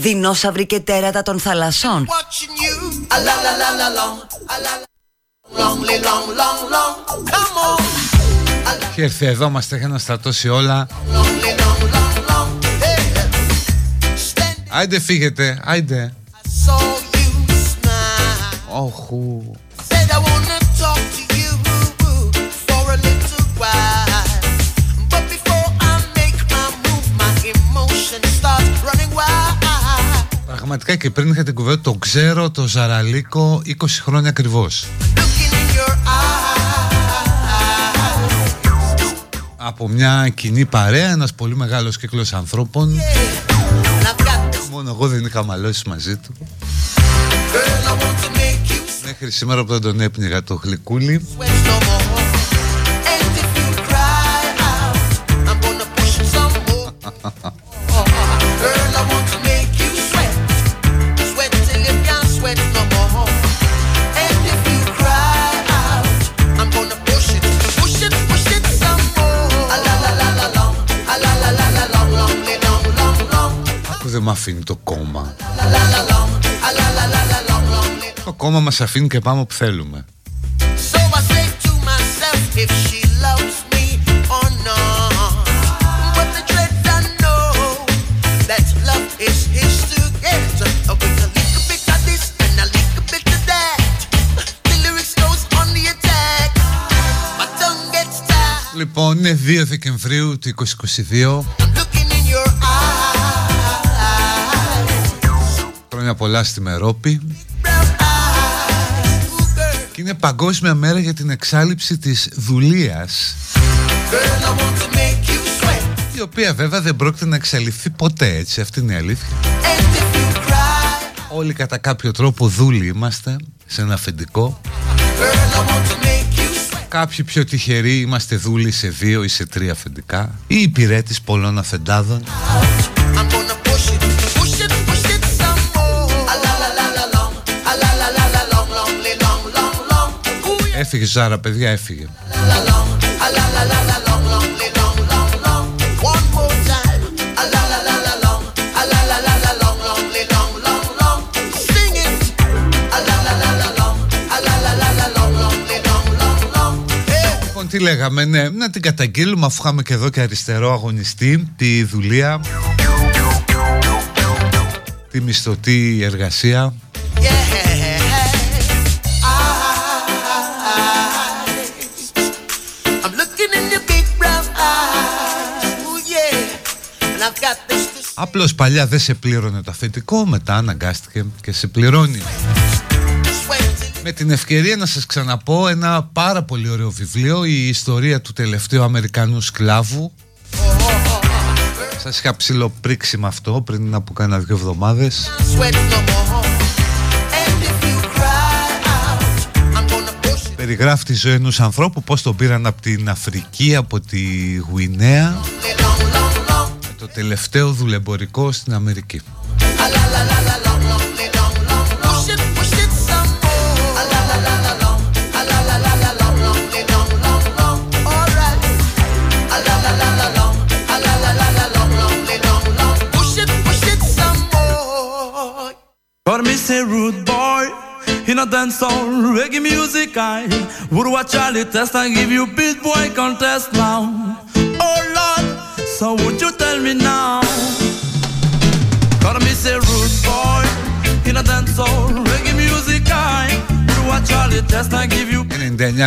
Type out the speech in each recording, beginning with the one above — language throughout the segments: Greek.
δεινόσαυροι και τέρατα των θαλασσών. Και έρθει εδώ, μας τρέχει να στρατώσει όλα. Άιντε φύγετε, άιντε. Όχου. Πραγματικά και πριν είχα την κουβέντα το ξέρω το Ζαραλίκο 20 χρόνια ακριβώς. Από μια κοινή παρέα, ένας πολύ μεγάλος κύκλος ανθρώπων. Μόνο εγώ δεν είχα μαλώσει μαζί του. Μέχρι σήμερα που δεν τον έπνιγα το γλυκούλι. δεν αφήνει το κόμμα. Το κόμμα μας αφήνει και πάμε που θέλουμε. Λοιπόν, είναι 2 Δεκεμβρίου του 2022 Χρόνια πολλά στη Μερόπη. Και είναι παγκόσμια μέρα για την εξάλληψη της δουλείας Η οποία βέβαια δεν πρόκειται να εξαλειφθεί ποτέ έτσι Αυτή είναι η αλήθεια. Όλοι κατά κάποιο τρόπο δούλοι είμαστε σε ένα αφεντικό. Κάποιοι πιο τυχεροί είμαστε δούλοι σε δύο ή σε τρία αφεντικά. Ή υπηρέτης πολλών αφεντάδων Έφυγε Ζάρα παιδιά έφυγε. Λοιπόν τι λέγαμε ναι, να την καταγγείλουμε αφού είχαμε και εδώ και αριστερό αγωνιστή τη δουλεία τη μισθωτή εργασία Απλώς παλιά δεν σε πλήρωνε το αφεντικό, μετά αναγκάστηκε και σε πληρώνει. Με την ευκαιρία να σας ξαναπώ ένα πάρα πολύ ωραίο βιβλίο, η ιστορία του τελευταίου Αμερικανού σκλάβου. Σας είχα ψηλοπρίξει με αυτό πριν από κάνα δύο εβδομάδες. Περιγράφει τη ζωή ενός ανθρώπου, πώς τον πήραν από την Αφρική, από τη Γουινέα το τελευταίο δουλεμπορικό στην Αμερική. For me say rude boy In a dance hall reggae music I Would watch all the test and give you beat boy contest now Oh Lord So would you tell me now? Call me say rude boy In a dance hall Reggae music I Do a Charlie test I give you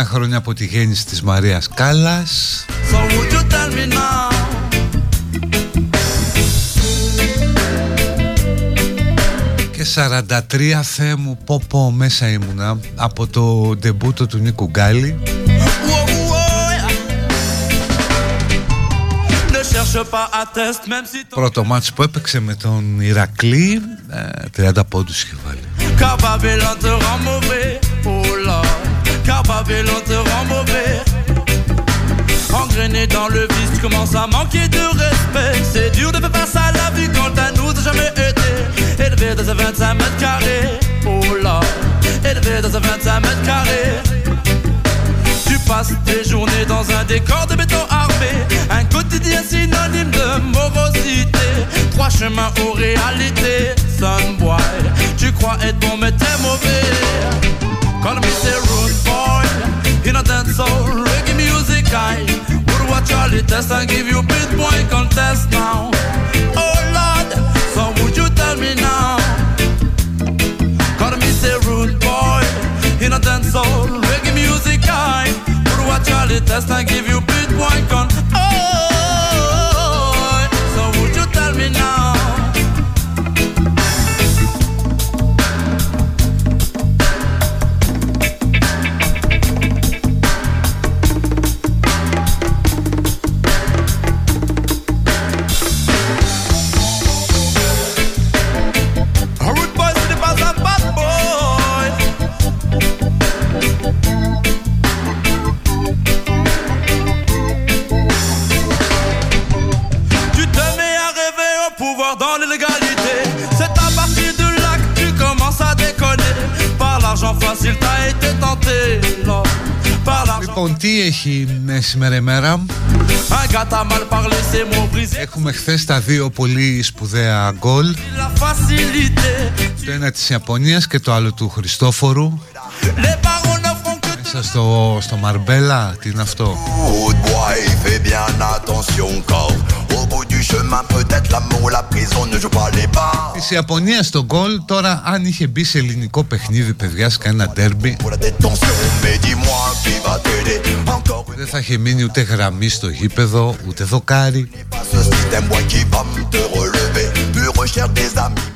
99 χρόνια από τη γέννηση της Μαρίας Κάλλας So would you tell me now? Και 43 Θεέ μου πω πω μέσα ήμουνα από το ντεμπούτο του Νίκου Γκάλη Πρώτο μάτς που έπαιξε με τον Ηρακλή 30 ε, πόντους είχε βάλει Engrené dans le vice, tu commences à manquer de respect. C'est dur de faire face à la vie quand à nous t'as jamais été. Élevé dans un 25 mètres carrés, oh là. Élevé dans un 25 mètres carrés. Tu passes tes journées dans un décor de béton armé. Un quotidien synonyme de morosité. Trois chemins aux réalités pas être bon, mais t'es mauvais. Call me say rude boy, in a dance soul, reggae music I would watch all the test and give you beat boy contest now. Oh Lord, so would you tell me now? The and give you Λοιπόν, τι έχει σήμερα ημέρα Έχουμε χθες τα δύο πολύ σπουδαία γκολ. Το ένα της Ιαπωνίας και το άλλο του Χριστόφορου. Μέσα στο, στο Μαρμπέλα, τι είναι αυτό; Της Ιαπωνίας το γκολ. Τώρα αν είχε μπει σε ελληνικό παιχνίδι παιδιά σε κανένα ντέρμπι Δεν θα είχε μείνει ούτε γραμμή στο γήπεδο Ούτε δοκάρι.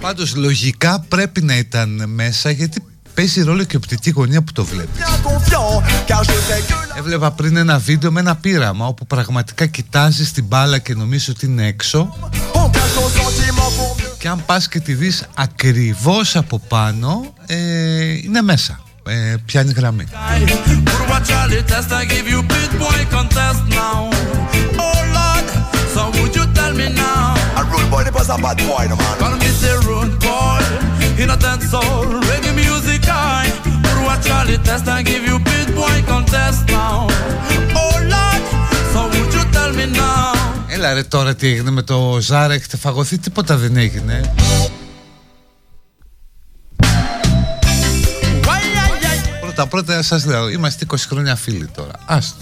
Πάντως λογικά πρέπει να ήταν μέσα Γιατί παίζει ρόλο και οπτική γωνία που το βλέπεις. Έβλεπα πριν ένα βίντεο με ένα πείραμα όπου πραγματικά κοιτάζεις την μπάλα και νομίζεις ότι είναι έξω και αν πας και τη δεις ακριβώς από πάνω ε, είναι μέσα ε, πιάνει γραμμή In a dance soul, reggae music I Would watch Charlie test and give you beat boy contest now Oh Lord, so would you tell me now Έλα ρε τώρα τι έγινε με το Ζάρα, έχετε φαγωθεί, τίποτα δεν έγινε Πρώτα πρώτα σας λέω, είμαστε 20 χρόνια φίλοι τώρα, άστο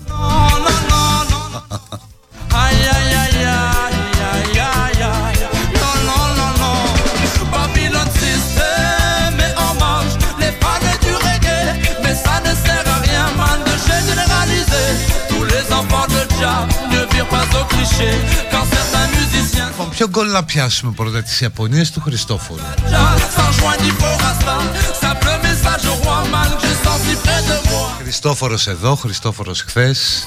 Λοιπόν, ποιο γκολ να πιάσουμε πρώτα τις Ιαπωνίες του Χριστόφορου. Χριστόφορος εδώ, Χριστόφορος χθες.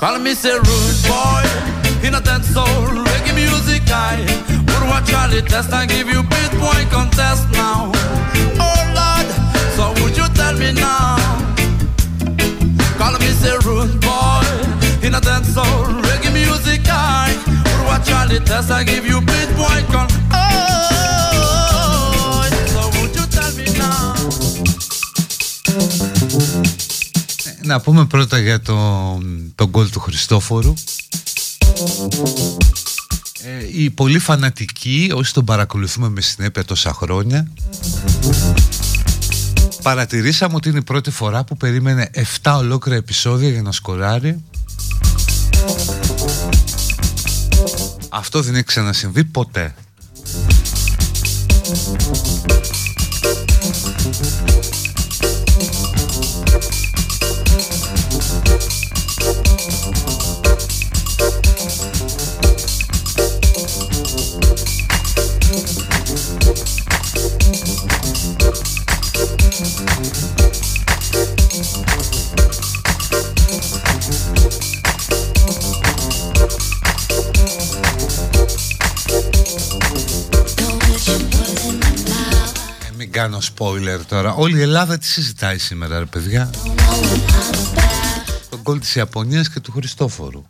Call me say rude boy In a dance soul reggae music I Would watch Charlie test and give you beat boy contest now Oh Lord So would you tell me now Call me say rude boy In a dance soul reggae music I Would watch Charlie test and give you beat boy contest Oh So would you tell me now να πούμε πρώτα για το, το γκολ του Χριστόφορου ε, Οι πολύ φανατικοί όσοι τον παρακολουθούμε με συνέπεια τόσα χρόνια παρατηρήσαμε ότι είναι η πρώτη φορά που περίμενε 7 ολόκληρα επεισόδια για να σκοράρει. Αυτό δεν έχει ξανασυμβεί ποτέ κάνω spoiler τώρα. Όλη η Ελλάδα τι συζητάει σήμερα ρε παιδιά; Τον κόλ της Ιαπωνίας και του Χριστόφορου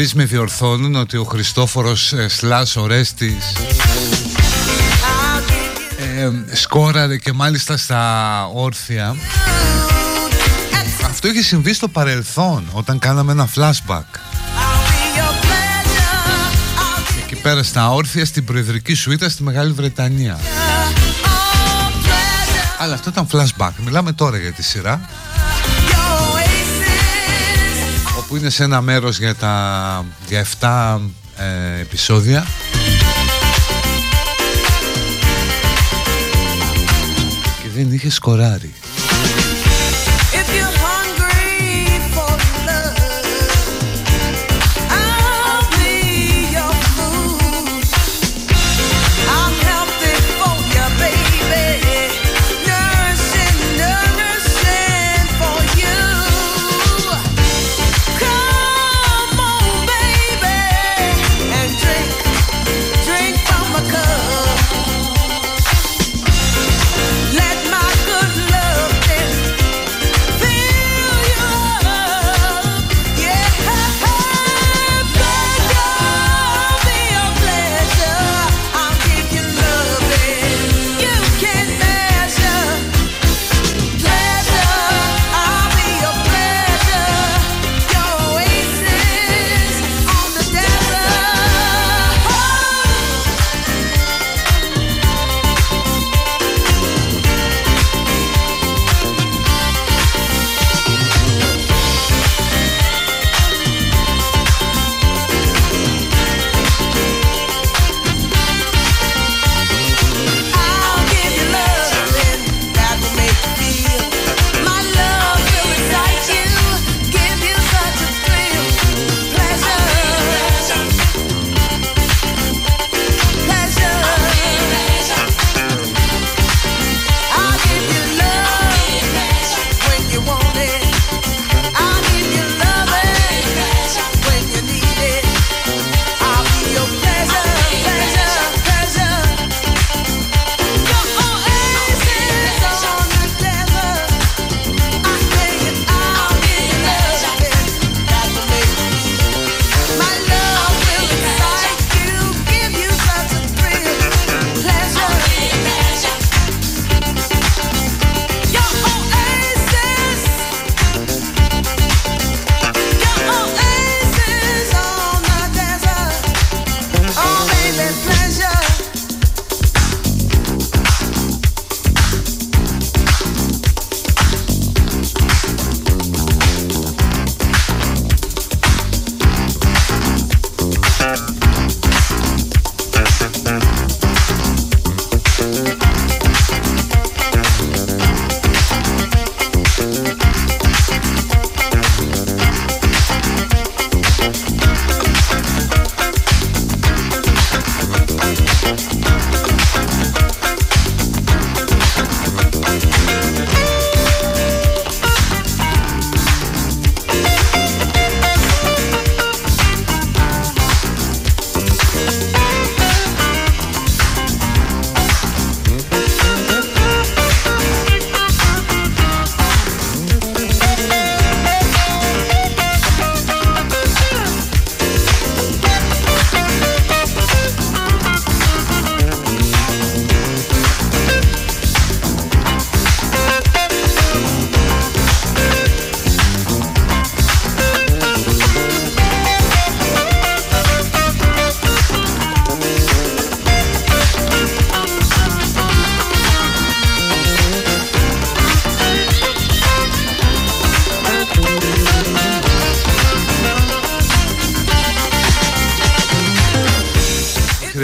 Γενικά επειδή τρεις με διορθώνουν ότι ο Χριστόφορος ε, Σλάς Ορέστης ε, σκόραρε και μάλιστα στα όρθια. Αυτό είχε συμβεί στο παρελθόν όταν κάναμε ένα flashback. Εκεί πέρα στα όρθια στην προεδρική σουίτα στη Μεγάλη Βρετανία. Αλλά αυτό ήταν flashback. Μιλάμε τώρα για τη σειρά Όπου είναι σε ένα μέρος για τα για 7 ε, επεισόδια. Και δεν είχες σκοράρει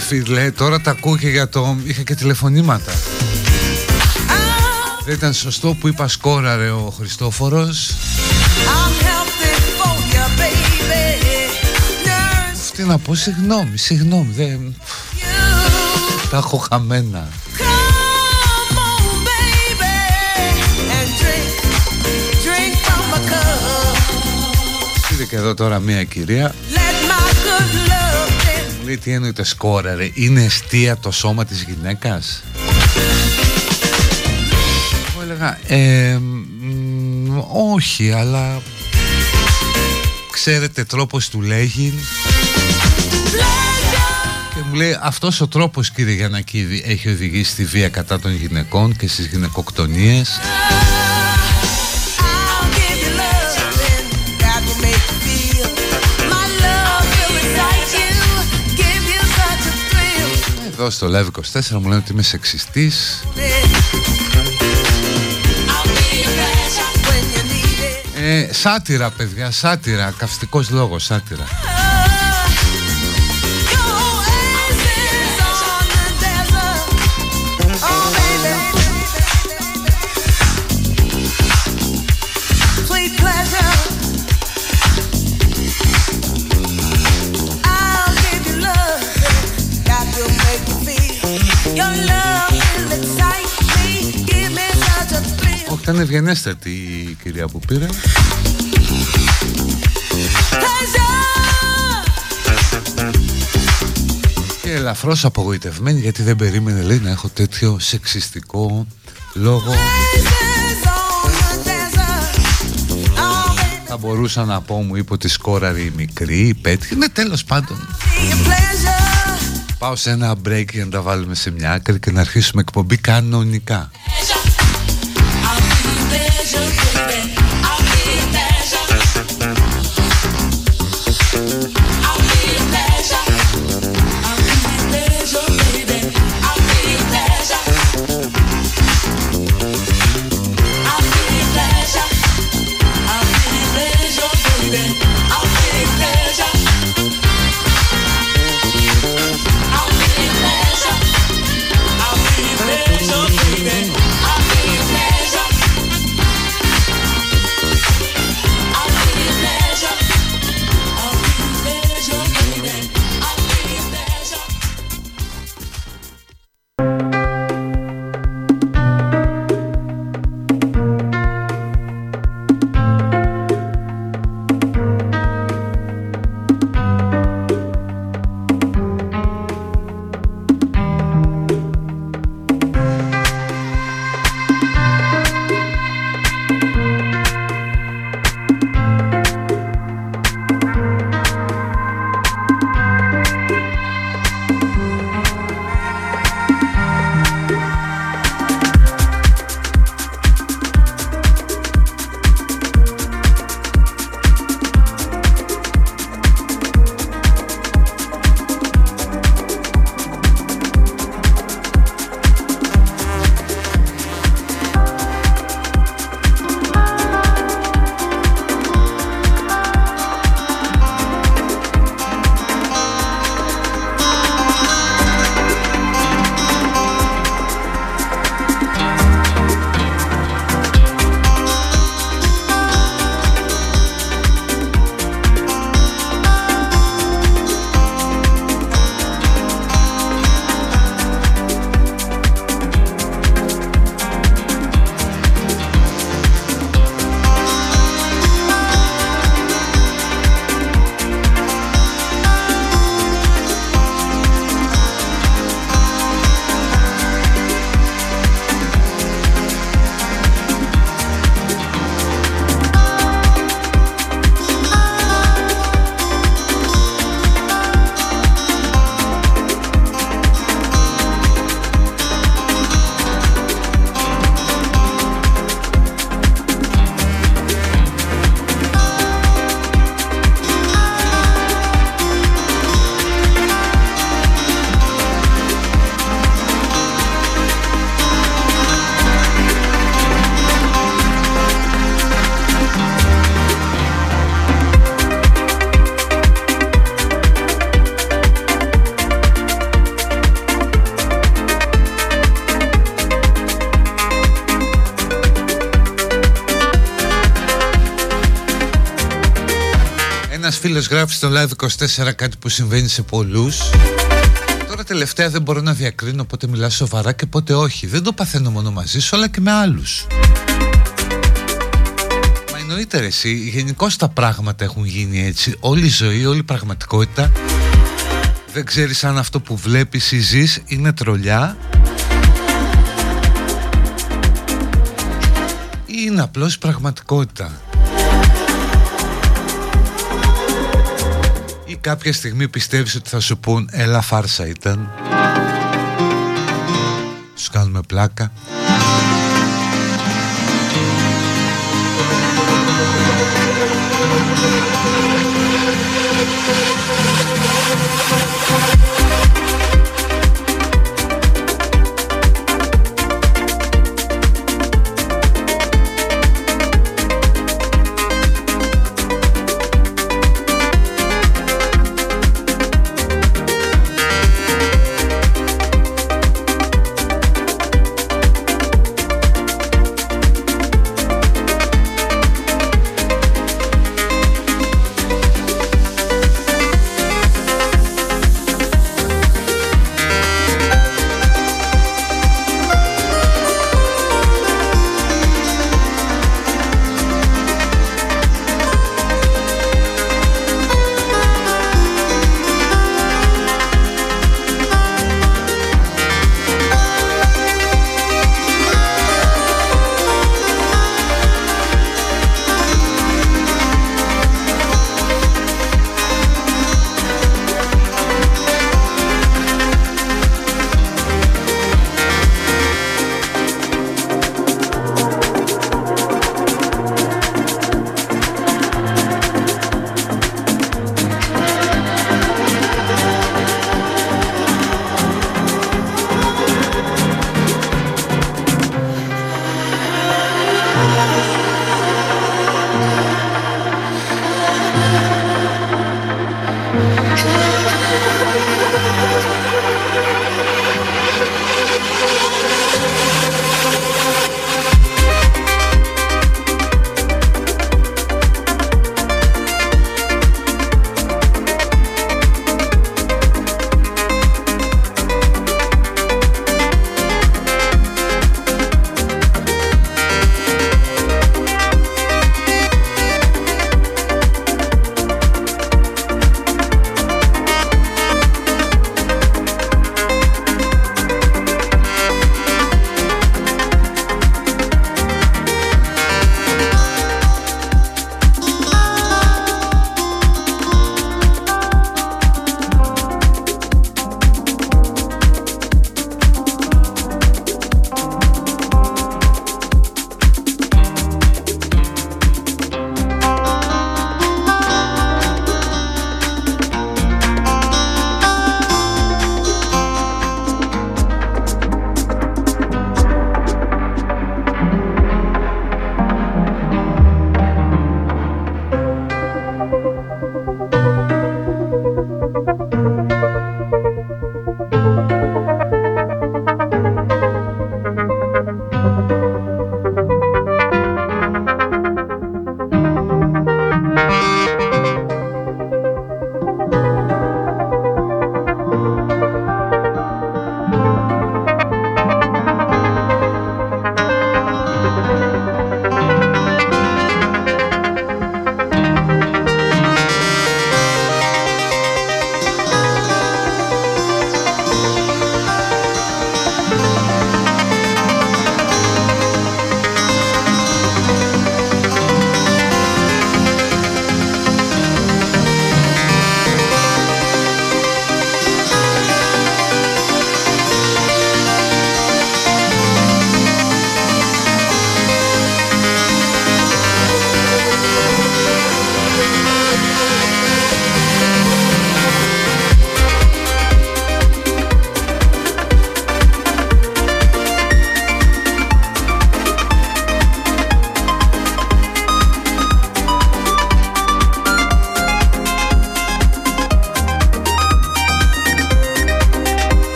φίλε, τώρα τα ακούω και για το... Είχα και τηλεφωνήματα. Δεν ήταν σωστό που είπα σκόραρε ο Χριστόφορος. Τι να πω, συγγνώμη, συγγνώμη, δεν... Τα έχω χαμένα. Είδε και εδώ τώρα μία κυρία λέει τι εννοείται σκόραρε Είναι αιστεία το σώμα της γυναίκας; Εγώ έλεγα ε, Όχι αλλά ξέρετε τρόπος του λέγει και μου λέει αυτός ο τρόπος κύριε Γιαννακίδη έχει οδηγήσει στη βία κατά των γυναικών και στις γυναικοκτονίες Εδώ στο Live 24 μου λένε ότι είμαι σεξιστής. Ε, Σάτυρα παιδιά, σάτυρα, καυστικός λόγος, σάτυρα ευγενέστατη η κυρία που πήρε. Και ελαφρώς απογοητευμένη γιατί δεν περίμενε λέει να έχω τέτοιο σεξιστικό λόγο. Θα μπορούσα να πω μου είπε ότι σκόραρη μικρή, πέτυχε, ναι τέλος πάντων. Πάω σε ένα break για να τα βάλουμε σε μια άκρη και να αρχίσουμε εκπομπή κανονικά. Φίλος γράφει στο live 24 κάτι που συμβαίνει σε πολλούς. Τώρα τελευταία δεν μπορώ να διακρίνω πότε μιλάς σοβαρά και πότε όχι. Δεν το παθαίνω μόνο μαζί σου αλλά και με άλλους. Μα εννοείται ρε εσύ, γενικώ τα πράγματα έχουν γίνει έτσι. Όλη η ζωή, όλη η πραγματικότητα. Δεν ξέρεις αν αυτό που βλέπεις ή ζεις είναι τρολιά. Ή είναι απλώς πραγματικότητα κάποια στιγμή πιστεύεις ότι θα σου πούν έλα φάρσα ήταν Σου κάνουμε πλάκα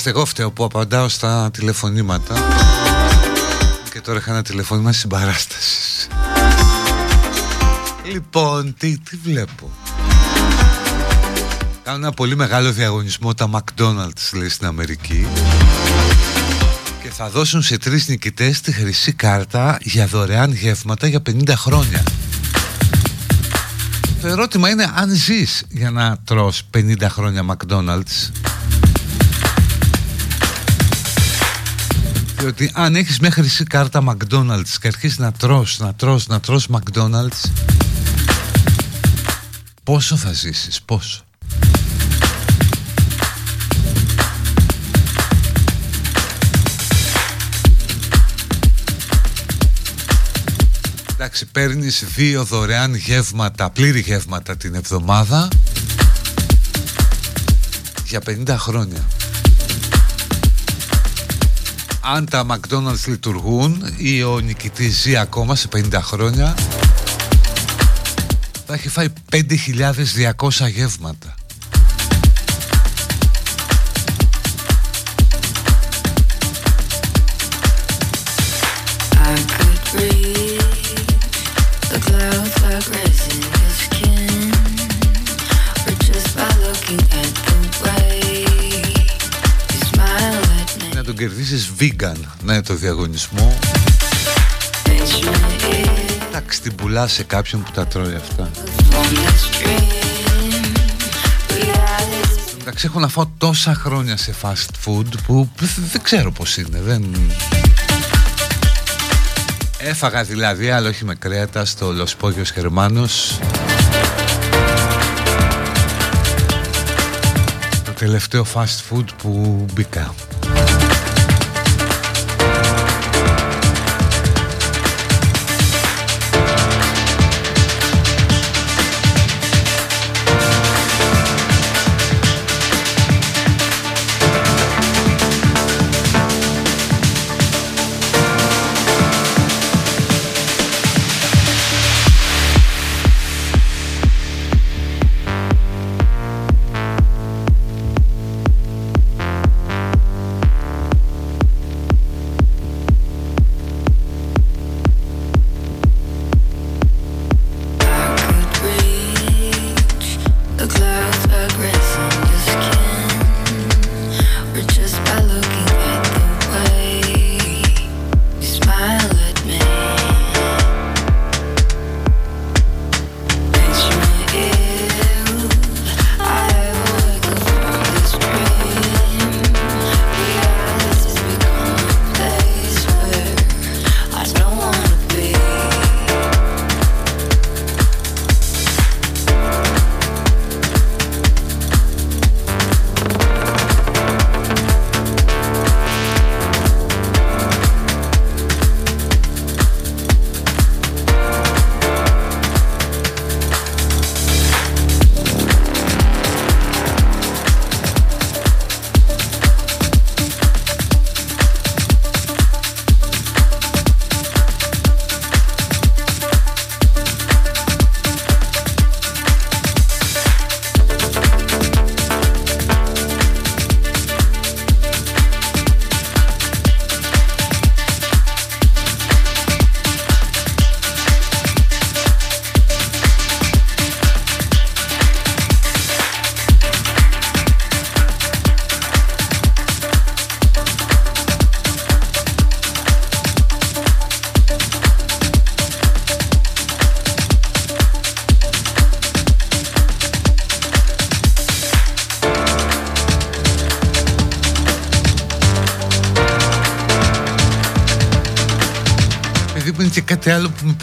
είμαστε εγώ φταίω που απαντάω στα τηλεφωνήματα. Και τώρα είχα ένα τηλεφώνημα συμπαράστασης. Λοιπόν, τι, τι βλέπω; Κάνουν ένα πολύ μεγάλο διαγωνισμό τα McDonald's λέει στην Αμερική. Και θα δώσουν σε τρεις νικητές τη χρυσή κάρτα για δωρεάν γεύματα για 50 χρόνια. Το ερώτημα είναι αν ζεις για να τρως 50 χρόνια McDonald's Διότι αν έχεις μια χρυσή κάρτα McDonald's και αρχίσεις να τρως, να τρως, να τρως McDonald's Πόσο θα ζήσεις, πόσο; Εντάξει, παίρνεις δύο δωρεάν γεύματα, πλήρη γεύματα την εβδομάδα για 50 χρόνια. Αν τα McDonald's λειτουργούν ή ο νικητής ζει ακόμα σε 50 χρόνια θα έχει φάει 5.200 γεύματα. Vegan, ναι το διαγωνισμό Εντάξει την πουλά σε κάποιον που τα τρώει αυτά Εντάξει έχω να φάω τόσα χρόνια σε fast food που δεν ξέρω πως είναι δεν... Έφαγα δηλαδή, αλλά όχι με κρέατα, στο Λοσπόγιος Γερμάνος. Το τελευταίο fast food που μπήκα.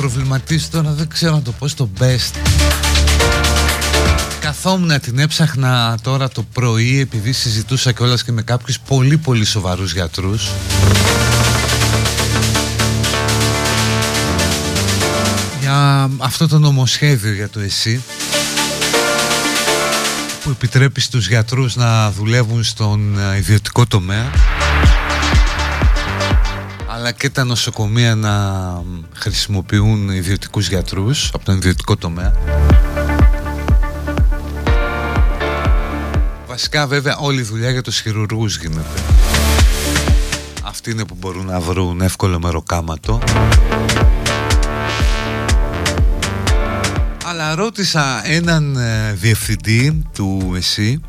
Άλλο που με προβληματίζει τώρα δεν ξέρω να το πω στο best. Καθόμουν την έψαχνα τώρα το πρωί επειδή συζητούσα κιόλας και με κάποιους πολύ πολύ σοβαρούς γιατρούς. Για αυτό το νομοσχέδιο για το ΕΣΥ που επιτρέπει στους γιατρούς να δουλεύουν στον ε, ιδιωτικό τομέα αλλά και τα νοσοκομεία να χρησιμοποιούν ιδιωτικούς γιατρούς από τον ιδιωτικό τομέα. Βασικά βέβαια όλη η δουλειά για τους χειρουργούς γίνεται. Αυτοί είναι που μπορούν να βρουν εύκολο μεροκάματο. Αλλά ρώτησα έναν ε, διευθυντή του ΕΣΥ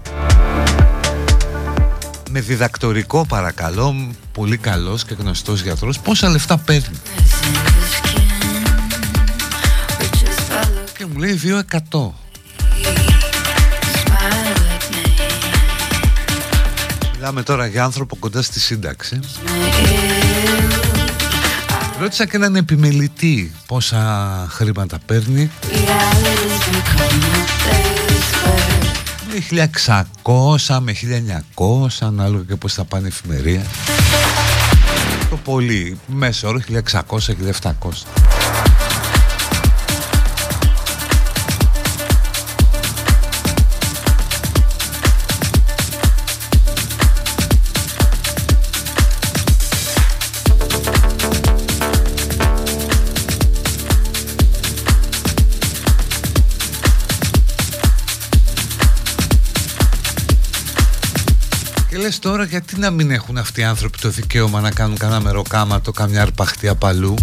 με διδακτορικό παρακαλώ, πολύ καλός και γνωστός γιατρός, πόσα λεφτά παίρνει; Και μου λέει 2 εκατό. Μιλάμε τώρα για άνθρωπο κοντά στη σύνταξη. Ρώτησα και έναν επιμελητή πόσα χρήματα παίρνει. 1600 800 με 1900, ανάλογα και πώς θα πάνε η εφημερία. Το πολύ, μέσο όρο 1600-1700. Λες τώρα γιατί να μην έχουν αυτοί οι άνθρωποι το δικαίωμα να κάνουν κανένα μεροκάματο, καμιά αρπαχτή απαλού.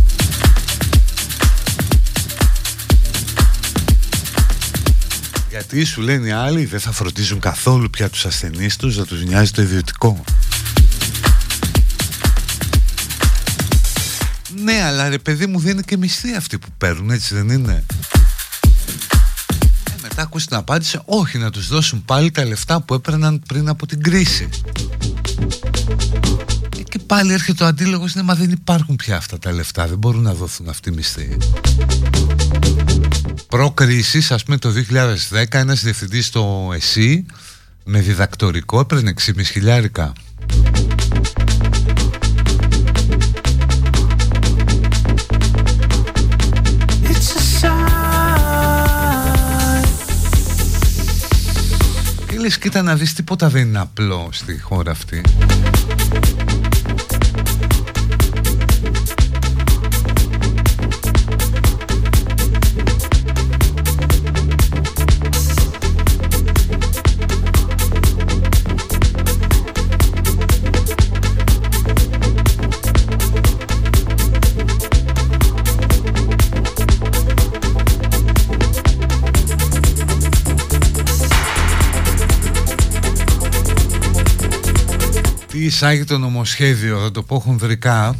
Γιατί σου λένε οι άλλοι δεν θα φροντίζουν καθόλου πια τους ασθενείς τους, να τους νοιάζει το ιδιωτικό. Ναι, αλλά ρε παιδί μου δεν είναι και μισθοί αυτοί που παίρνουν, έτσι δεν είναι; Μετά ακούσει την απάντηση όχι να τους δώσουν πάλι τα λεφτά που έπαιρναν πριν από την κρίση. Ε, και πάλι έρχεται ο αντίλογος ναι μα δεν υπάρχουν πια αυτά τα λεφτά δεν μπορούν να δοθούν αυτοί οι μισθοί. Προκρίση, ας πούμε το 2010 ένας διευθυντής στο ΕΣΥ με διδακτορικό έπαιρνε 6,5 χιλιάρικα λες κοίτα να δεις τίποτα δεν είναι απλό στη χώρα αυτή εισάγει το νομοσχέδιο, θα το πω χονδρικά.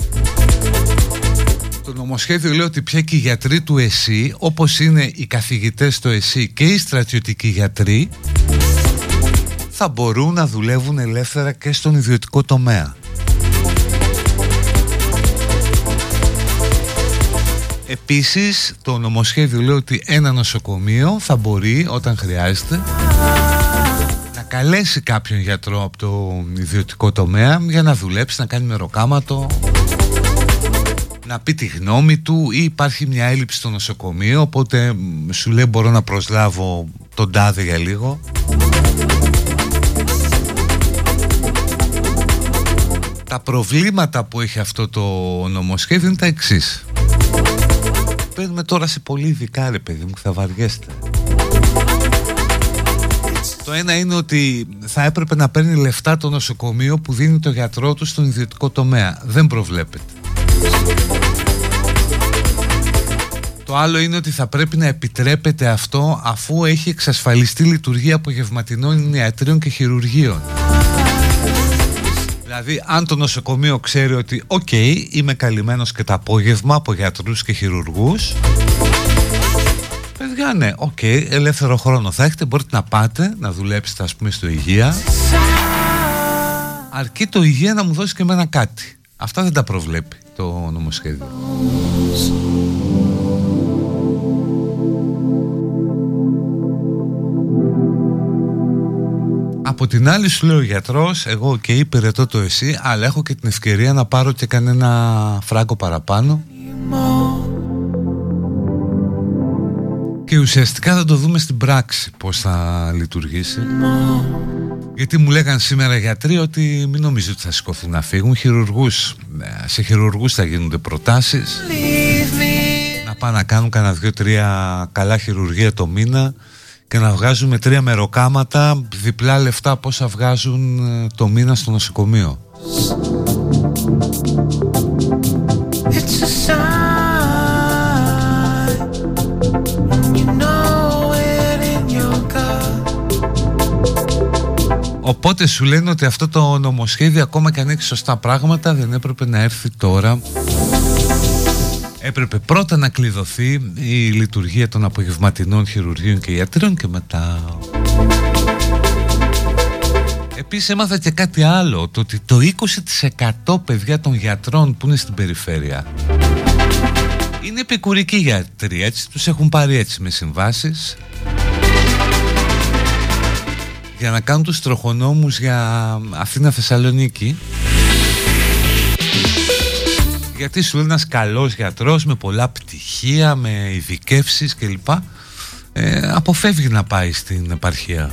Το νομοσχέδιο λέει ότι πια και οι γιατροί του ΕΣΥ Όπως είναι οι καθηγητές στο ΕΣΥ και οι στρατιωτικοί γιατροί Θα μπορούν να δουλεύουν ελεύθερα και στον ιδιωτικό τομέα. Επίσης το νομοσχέδιο λέει ότι ένα νοσοκομείο θα μπορεί όταν χρειάζεται καλέσει κάποιον γιατρό από το ιδιωτικό τομέα για να δουλέψει, να κάνει μεροκάματο να πει τη γνώμη του ή υπάρχει μια έλλειψη στο νοσοκομείο οπότε σου λέει μπορώ να προσλάβω τον τάδε για λίγο. Τα προβλήματα που έχει αυτό το νομοσχέδιο είναι τα εξής. Παίρνουμε τώρα σε πολύ ειδικά ρε παιδί μου θα βαριέστε το ένα είναι ότι θα έπρεπε να παίρνει λεφτά το νοσοκομείο που δίνει το γιατρό του στον ιδιωτικό τομέα. Δεν προβλέπεται. Το άλλο είναι ότι θα πρέπει να επιτρέπεται αυτό αφού έχει εξασφαλιστεί λειτουργία απογευματινών ιατρίων και χειρουργείων. Δηλαδή αν το νοσοκομείο ξέρει ότι «ΟΚ, είμαι καλυμμένος και το απόγευμα από γιατρούς και χειρουργούς» Παιδιά, ναι, οκ, okay, ελεύθερο χρόνο θα έχετε, μπορείτε να πάτε να δουλέψετε ας πούμε στο Υγεία αρκεί το Υγεία να μου δώσει και εμένα κάτι. Αυτά δεν τα προβλέπει το νομοσχέδιο. Από την άλλη σου λέει ο γιατρός Εγώ και υπηρετώ το ΕΣΥ Αλλά έχω και την ευκαιρία να πάρω και κανένα φράγκο παραπάνω και ουσιαστικά θα το δούμε στην πράξη πώς θα λειτουργήσει. Γιατί μου λέγαν σήμερα γιατροί ότι μην νομίζω ότι θα σηκωθούν να φύγουν. Χειρουργούς, ε, σε χειρουργούς θα γίνονται προτάσεις. Να πάνε να κάνουν κανένα δυο-τρία καλά χειρουργία το μήνα και να βγάζουν τρία μεροκάματα διπλά λεφτά πόσα βγάζουν ε, το μήνα στο νοσοκομείο Οπότε σου λένε ότι αυτό το νομοσχέδιο ακόμα και αν έχει σωστά πράγματα δεν έπρεπε να έρθει τώρα. Έπρεπε πρώτα να κλειδωθεί η λειτουργία των απογευματινών χειρουργείων και ιατρών και μετά... Επίσης έμαθα και κάτι άλλο, το ότι το 20% παιδιά των γιατρών που είναι στην περιφέρεια είναι επικουρικοί γιατροί, έτσι τους έχουν πάρει έτσι με συμβάσεις για να κάνουν τους τροχονόμους για Αθήνα Θεσσαλονίκη. Γιατί σου λέει ένας καλός γιατρός με πολλά πτυχία, με ειδικεύσεις κλπ ε, αποφεύγει να πάει στην επαρχία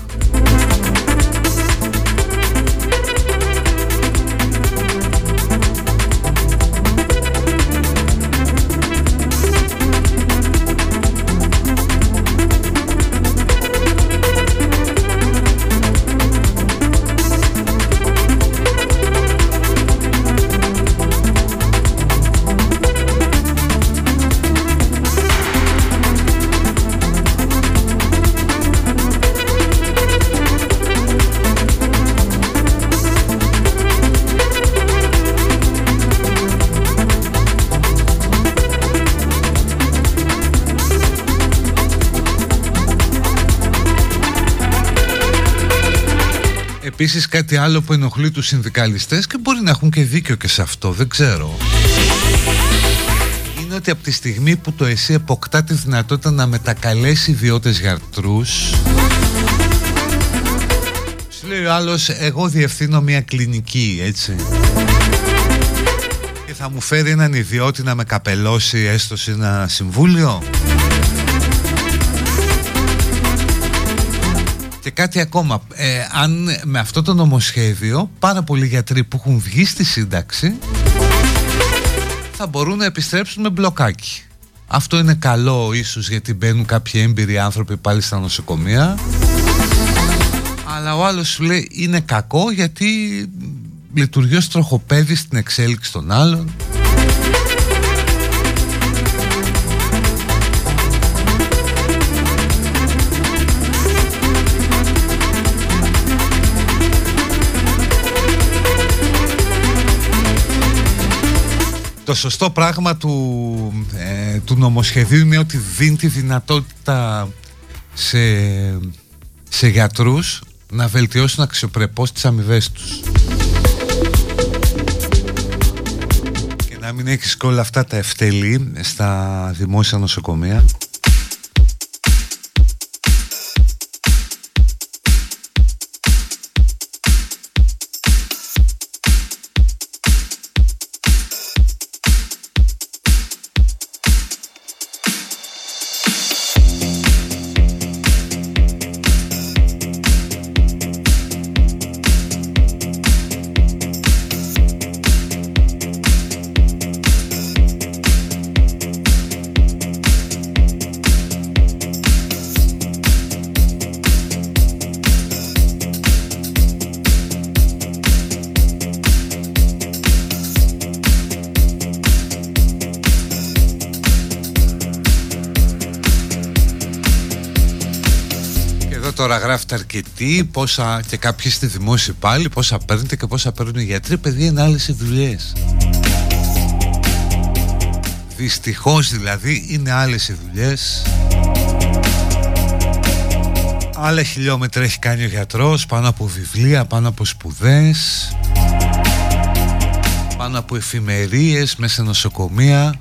Επίσης κάτι άλλο που ενοχλεί τους συνδικαλιστές και μπορεί να έχουν και δίκιο και σε αυτό, δεν ξέρω. Είναι ότι από τη στιγμή που το ΕΣΥ αποκτά τη δυνατότητα να μετακαλέσει ιδιώτες γιατρούς Σου λέει ο άλλος, εγώ διευθύνω μια κλινική, έτσι Και θα μου φέρει έναν ιδιώτη να με καπελώσει έστω σε ένα συμβούλιο; Και κάτι ακόμα, ε, αν με αυτό το νομοσχέδιο πάρα πολλοί γιατροί που έχουν βγει στη σύνταξη θα μπορούν να επιστρέψουν με μπλοκάκι. Αυτό είναι καλό ίσως γιατί μπαίνουν κάποιοι έμπειροι άνθρωποι πάλι στα νοσοκομεία. Αλλά ο άλλος σου λέει είναι κακό γιατί λειτουργεί ως τροχοπέδι στην εξέλιξη των άλλων το σωστό πράγμα του, ε, του νομοσχεδίου είναι ότι δίνει τη δυνατότητα σε, σε γιατρούς να βελτιώσουν αξιοπρεπώς τις αμοιβέ τους. Και να μην έχεις και όλα αυτά τα ευτελή στα δημόσια νοσοκομεία. Γράφετε αρκετοί πόσα, και κάποιοι στη δημόσια πάλι πόσα παίρνετε και πόσα παίρνουν οι γιατροί. Παιδιά είναι άλλες οι δουλειές. Δυστυχώς δηλαδή είναι άλλες οι δουλειές. Άλλα χιλιόμετρα έχει κάνει ο γιατρός πάνω από βιβλία, πάνω από σπουδές πάνω από εφημερίες μέσα σε νοσοκομεία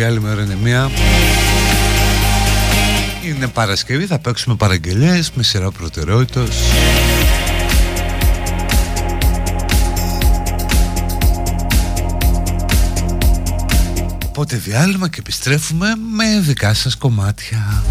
πάμε στο διάλειμμα ειρηνεμία Είναι Παρασκευή, θα παίξουμε παραγγελίες με σειρά προτεραιότητας. Οπότε διάλειμμα και επιστρέφουμε με δικά σας κομμάτια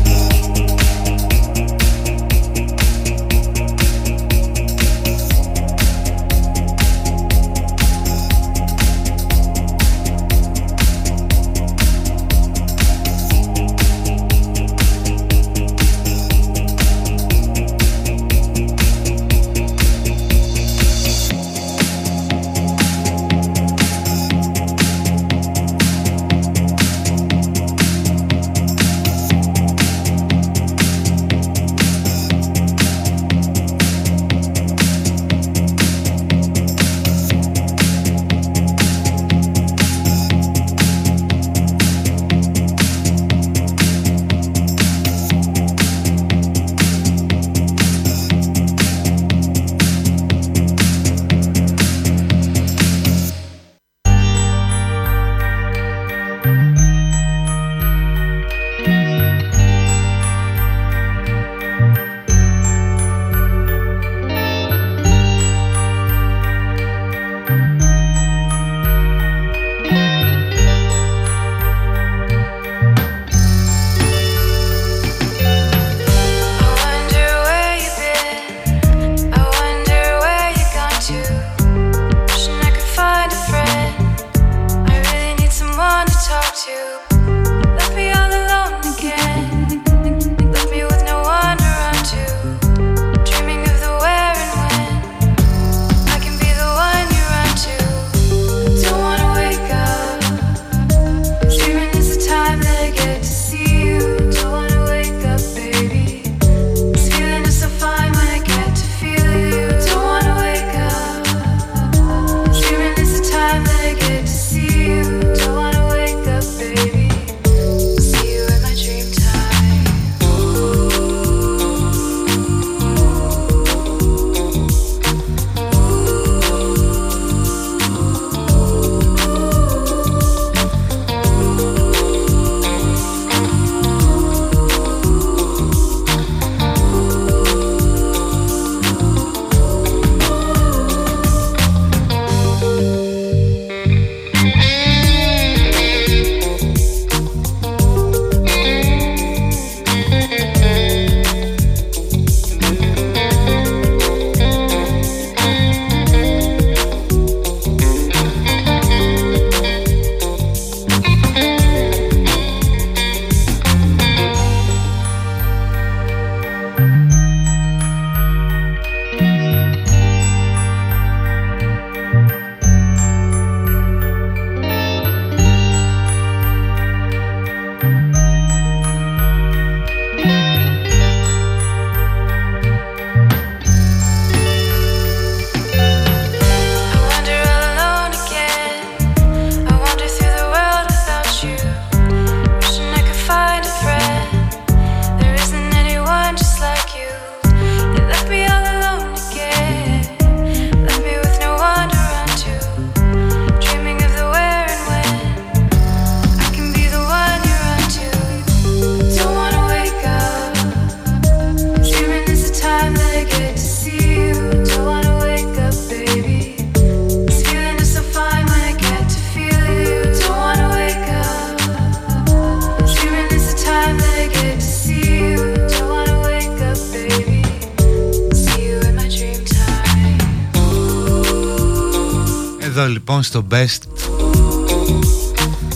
στο best.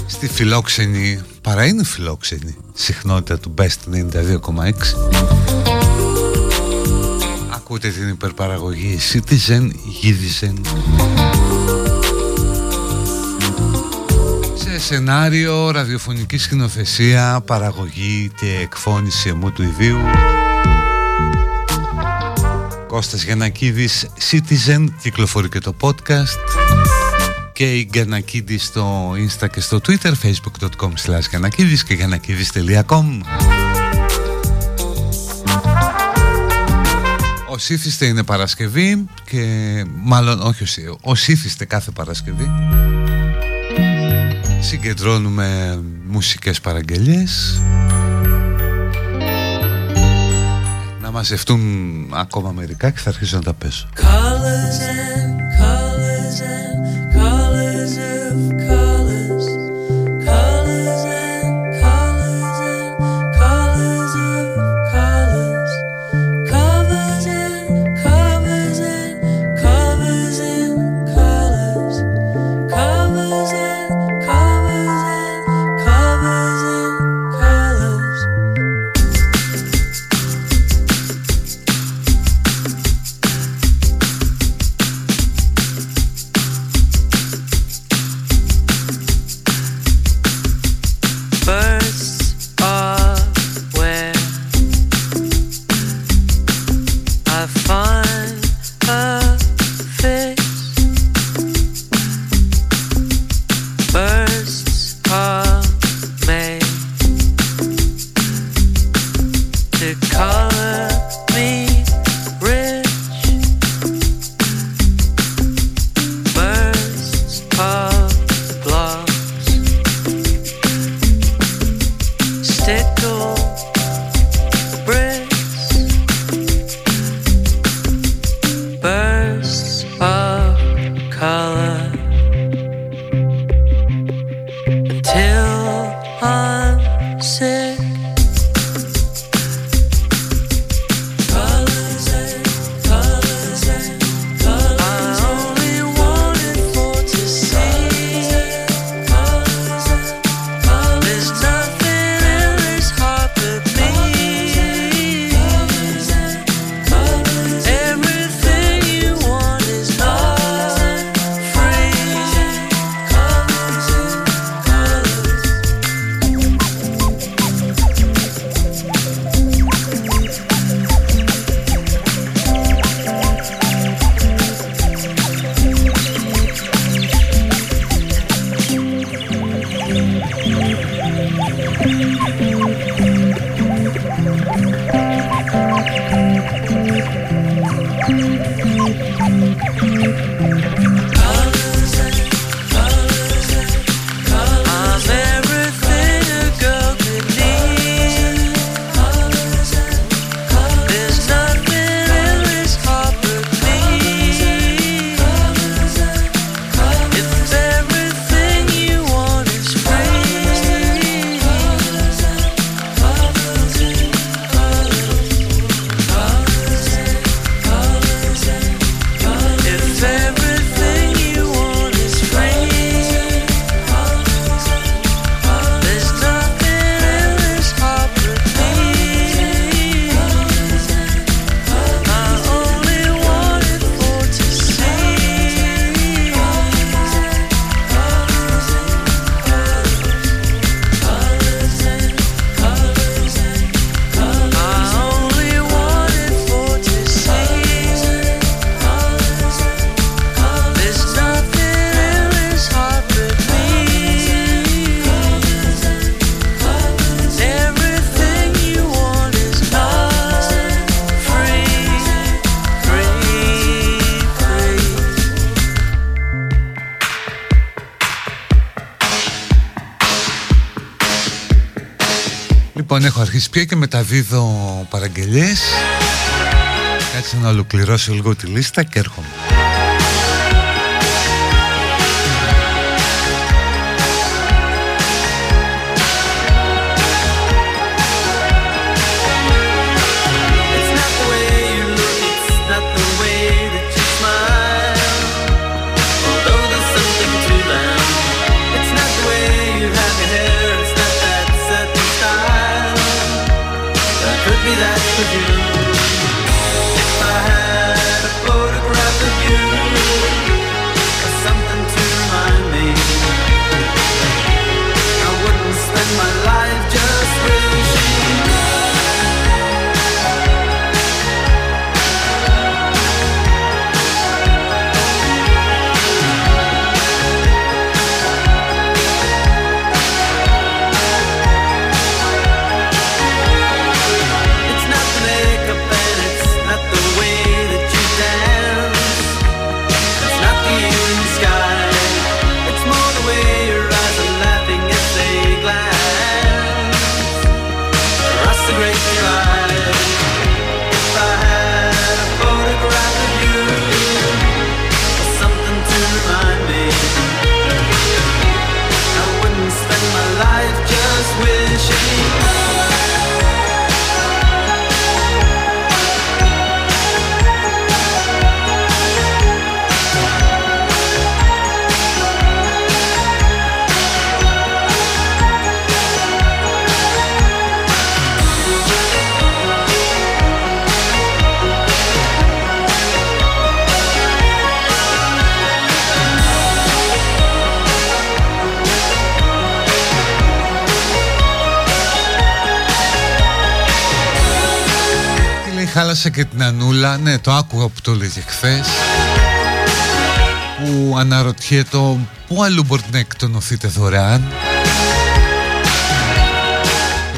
Στη φιλόξενη παρά είναι φιλόξενη συχνότητα του best 92,6 ακούτε την υπερπαραγωγή Citizen Gidizen σε σενάριο, ραδιοφωνική σκηνοθεσία, παραγωγή και εκφώνηση εμού του ιδίου. Κώστας Γιανακίδης Citizen κυκλοφορεί και το podcast και η Γκανακίδη στο Insta και στο Twitter facebook.com slash Γκανακίδης και γκανακίδης.com Όσοι ήθιστε είναι Παρασκευή και μάλλον όχι όσοι, όσοι ήθιστε κάθε Παρασκευή Συγκεντρώνουμε μουσικές παραγγελίες Να μαζευτούν ακόμα μερικά και θα αρχίσω να τα πέσω αρχίσει πια και μεταδίδω παραγγελίες. Κάτσε να ολοκληρώσω λίγο τη λίστα και έρχομαι χάλασε και την Ανούλα. Ναι το άκουγα που το έλεγε χθες. Που αναρωτιέται Πού αλλού μπορείτε να εκτονωθείτε δωρεάν;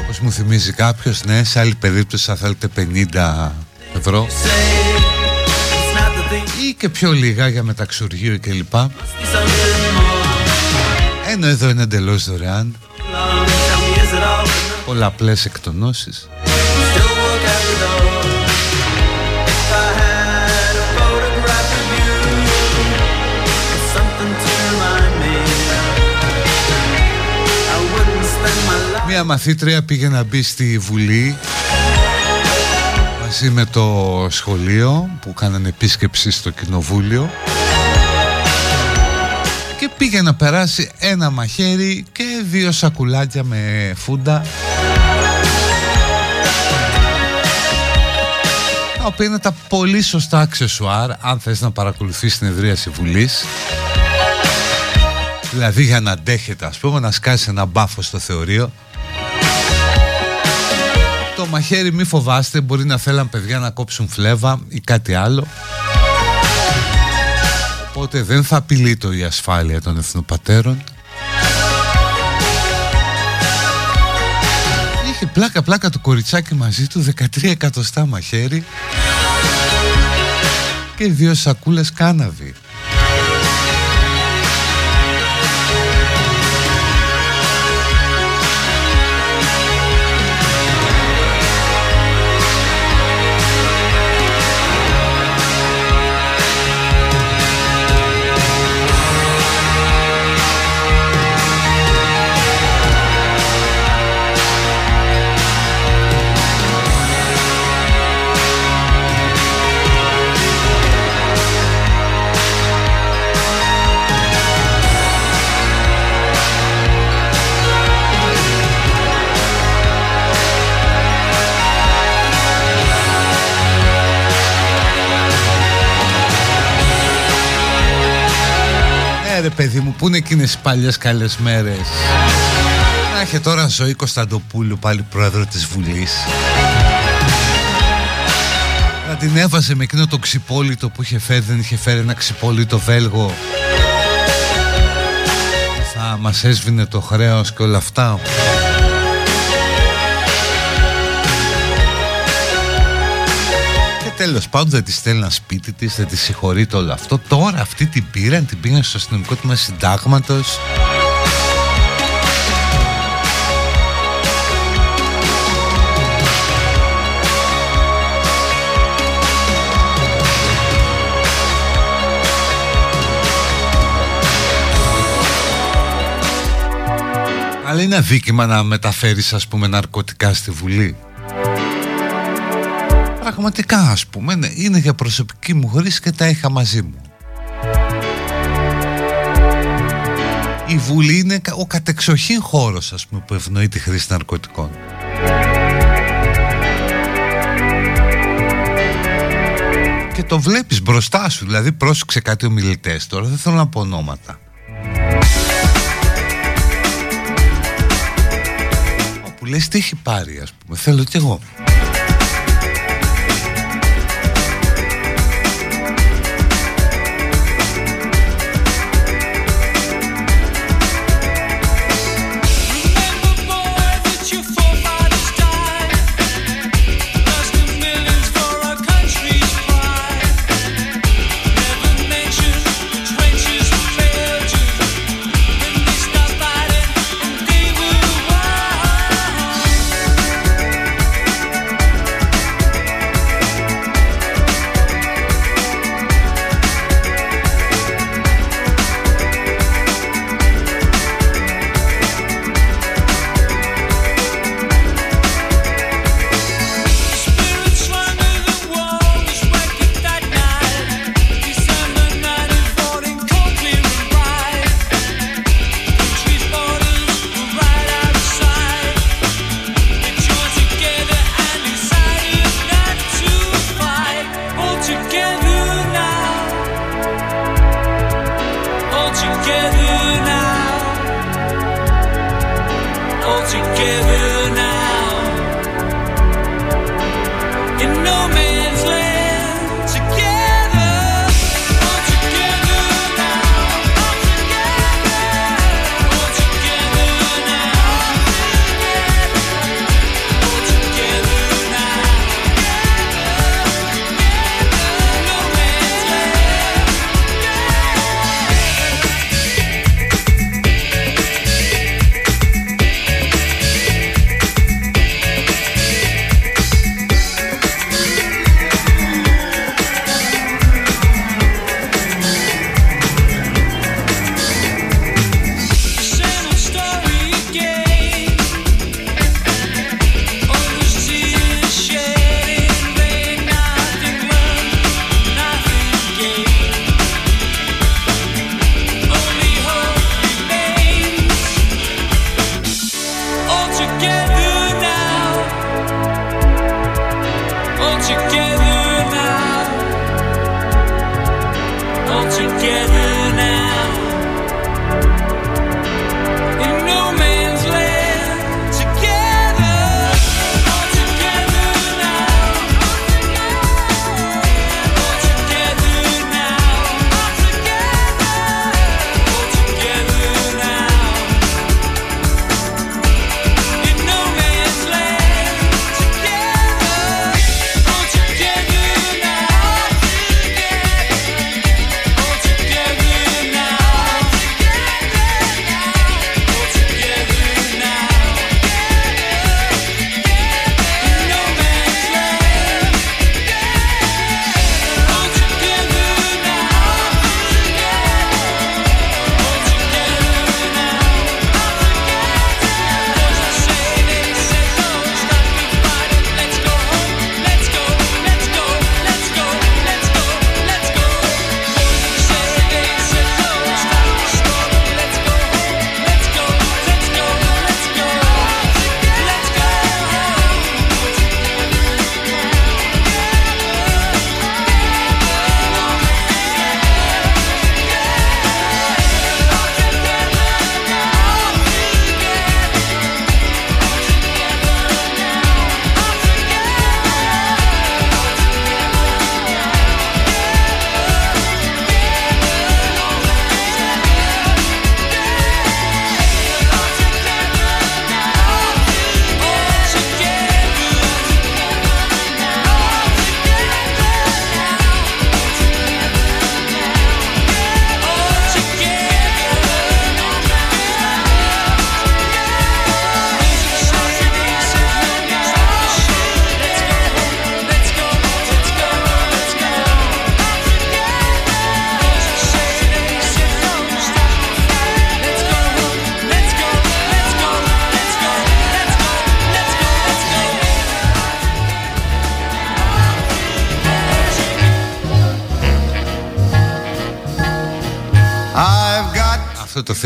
Όπως μου θυμίζει κάποιος Ναι σε άλλη περίπτωση θα θέλετε 50 ευρώ. Ή και πιο λίγα για μεταξουργείο κλπ Ενώ εδώ είναι εντελώς δωρεάν. Πολλαπλές εκτονώσεις Μια μαθήτρια πήγε να μπει στη Βουλή μαζί με το σχολείο που κάνανε επίσκεψη στο κοινοβούλιο. Και πήγε να περάσει ένα μαχαίρι και δύο σακουλάκια με φούντα. Τα οποία είναι τα πολύ σωστά αξεσουάρ αν θες να παρακολουθείς την εδρίαση Βουλής. Δηλαδή για να αντέχετε ας πούμε να σκάσει ένα μπάφο στο θεωρείο το μαχαίρι μη φοβάστε Μπορεί να θέλαν παιδιά να κόψουν φλέβα Ή κάτι άλλο. Οπότε δεν θα απειλεί το η ασφάλεια των εθνοπατέρων. Είχε πλάκα πλάκα το κοριτσάκι μαζί του 13 εκατοστά μαχαίρι. Και δύο σακούλες κάναβη ρε παιδί μου, πού είναι εκείνες οι παλιές καλές μέρες; Να είχε τώρα ζωή Κωνσταντοπούλου πάλι πρόεδρο της Βουλής. Να την έβαζε με εκείνο το ξυπόλυτο που είχε φέρει, δεν είχε φέρει ένα ξυπόλυτο Βέλγο. Θα μας έσβηνε το χρέος και όλα αυτά. Τέλος πάντων δεν της στέλνα σπίτι της, δεν της συγχωρείται όλο αυτό. Τώρα αυτή την πήραν, την πήγαν στο αστυνομικό τμήμα συντάγματος. Αλλά είναι αδίκημα να μεταφέρεις ας πούμε ναρκωτικά στη Βουλή Πραγματικά ας πούμε ναι, είναι για προσωπική μου χρήση και τα είχα μαζί μου. Η Βουλή είναι ο κατεξοχήν χώρος ας πούμε που ευνοεί τη χρήση ναρκωτικών. Και το βλέπεις μπροστά σου Δηλαδή πρόσεξε κάτι ομιλητές τώρα Δεν θέλω να πω ονόματα. Όπου λες τι έχει πάρει ας πούμε Θέλω κι εγώ το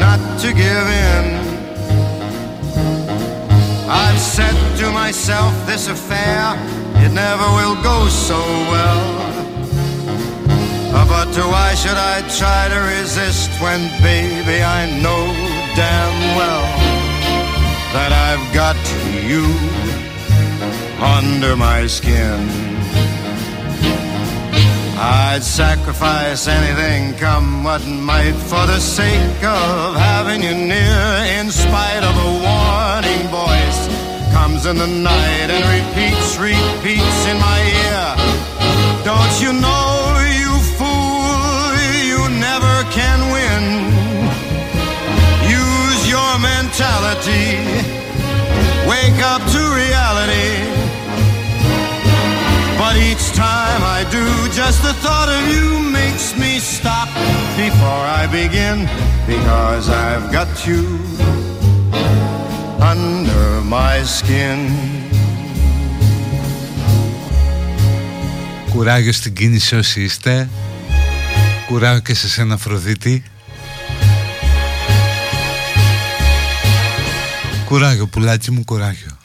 not to give in. I've said to myself, this affair, it never will go so well. But why should I try to resist when, baby, I know damn well that I've got you under my skin. I'd sacrifice anything, come what might, for the sake of having you near. In spite of a warning voice, comes in the night and repeats, repeats in my ear. Don't you know, you fool, you never can win. Use your mentality, wake up to reality. But each time I do, just the thought of you makes me stop before I begin. Because I've got you under my skin. Κουράγιο στην κίνηση όσοι είστε Κουράγιο και σε σένα Αφροδίτη Κουράγιο πουλάκι μου κουράγιο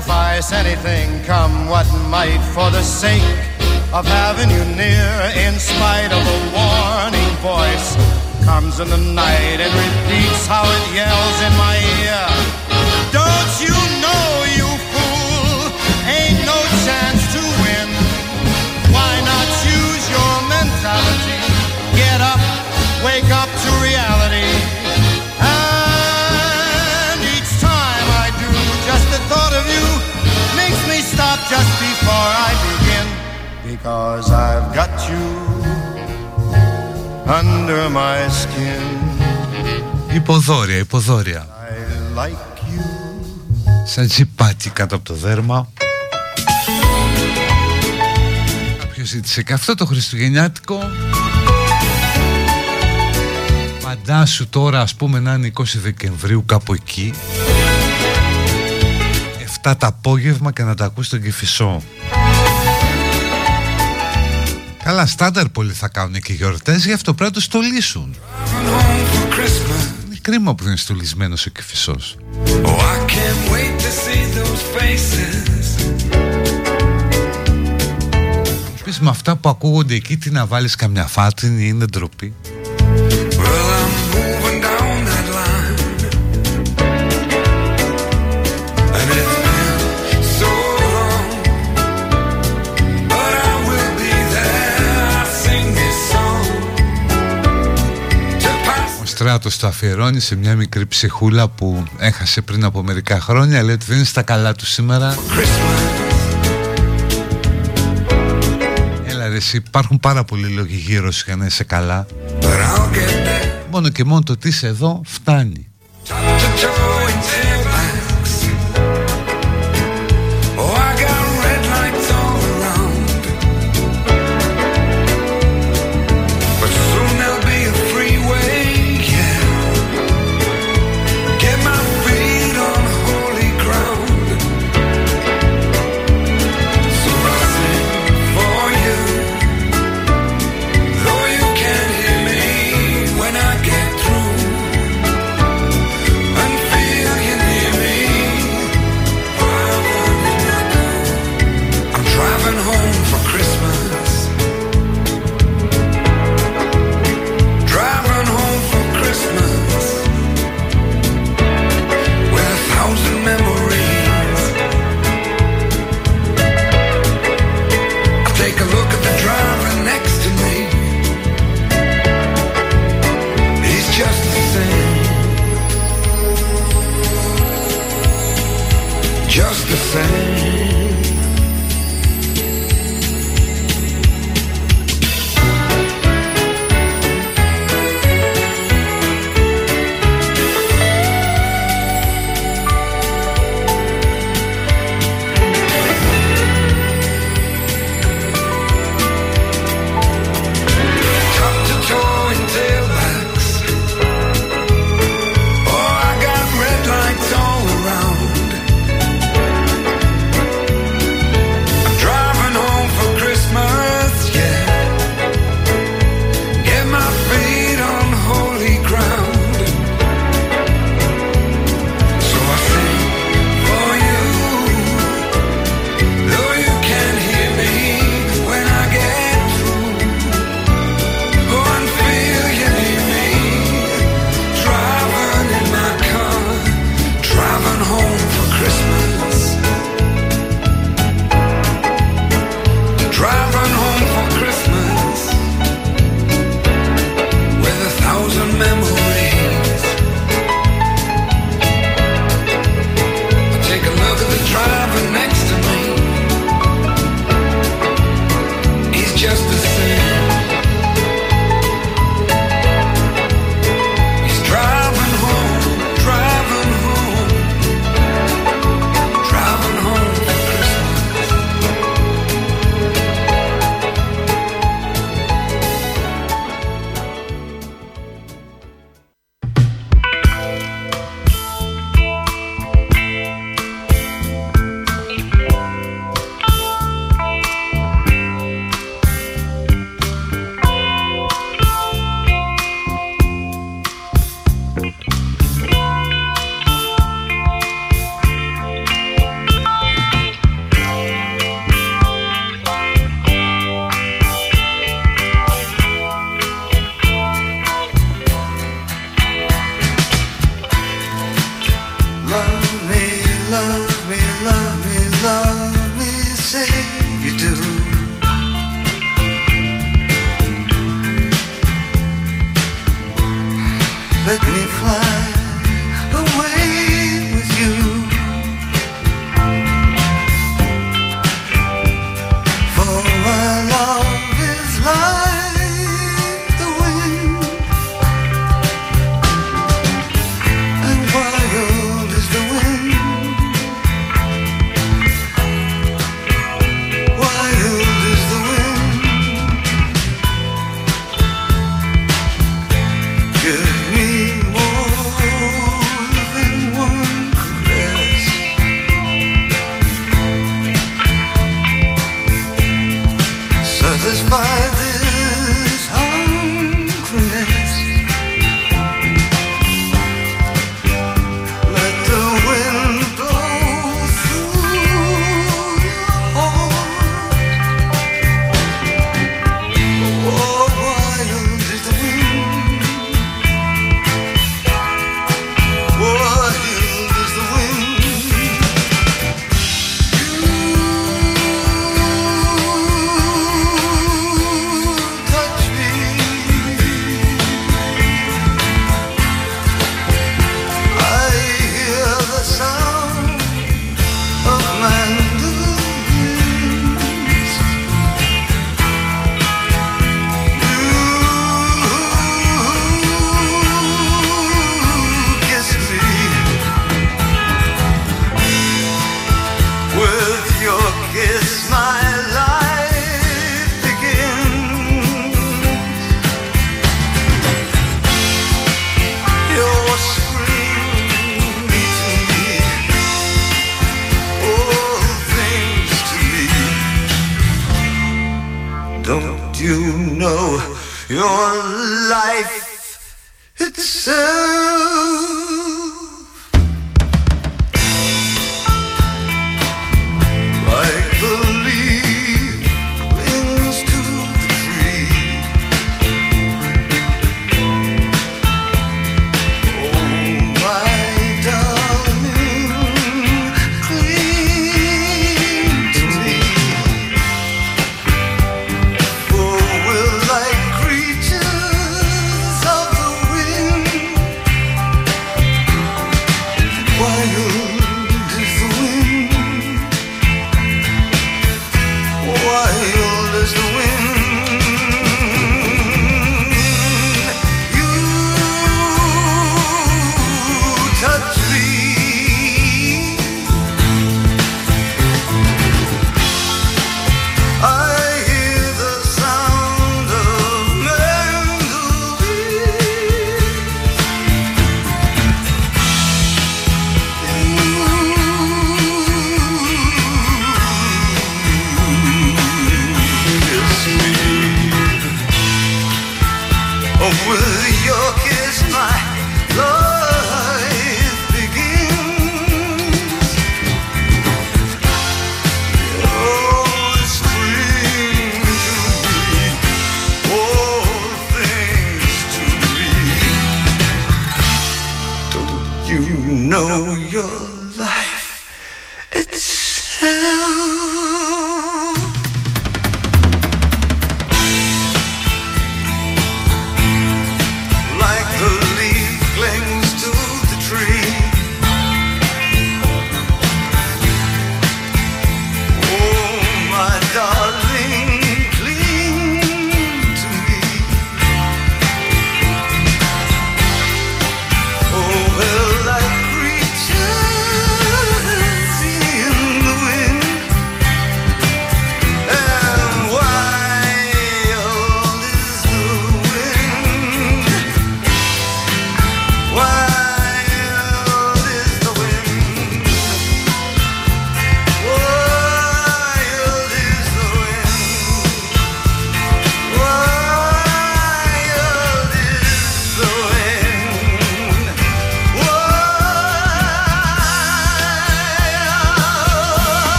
sacrifice anything, come what might, for the sake of having you near. In spite of a warning voice, comes in the night and repeats how it yells in my ear. Don't you know, you fool, ain't no chance to win. Why not use your mentality? Get up, wake up just before I begin because I've got you under my skin. Υποδόρια, υποδόρια. I like you. Σαν τσιπάκι κάτω από το δέρμα. Κάποιος ζήτησε και αυτό το Χριστουγεννιάτικο. Φαντάσου τώρα ας πούμε να είναι 20 Δεκεμβρίου κάπου εκεί 7 το απόγευμα και να τα ακούς στον Κηφισό. Καλά στάνταρ πολλοί θα κάνουν και γιορτές Γι' αυτό πρέπει να το στολίσουν. Είναι κρίμα που δεν είναι στολισμένος ο Κηφισός. Oh, Πεις με αυτά που ακούγονται εκεί Τι να βάλεις καμιά φάτινη Είναι ντροπή Στράτος το αφιερώνει σε μια μικρή ψυχούλα που έχασε πριν από μερικά χρόνια. Λέει ότι δεν είναι στα καλά του σήμερα. Έλα ρε εσύ υπάρχουν πάρα πολλοί λόγοι γύρω σου για να είσαι καλά. Μόνο και μόνο το ότι είσαι εδώ φτάνει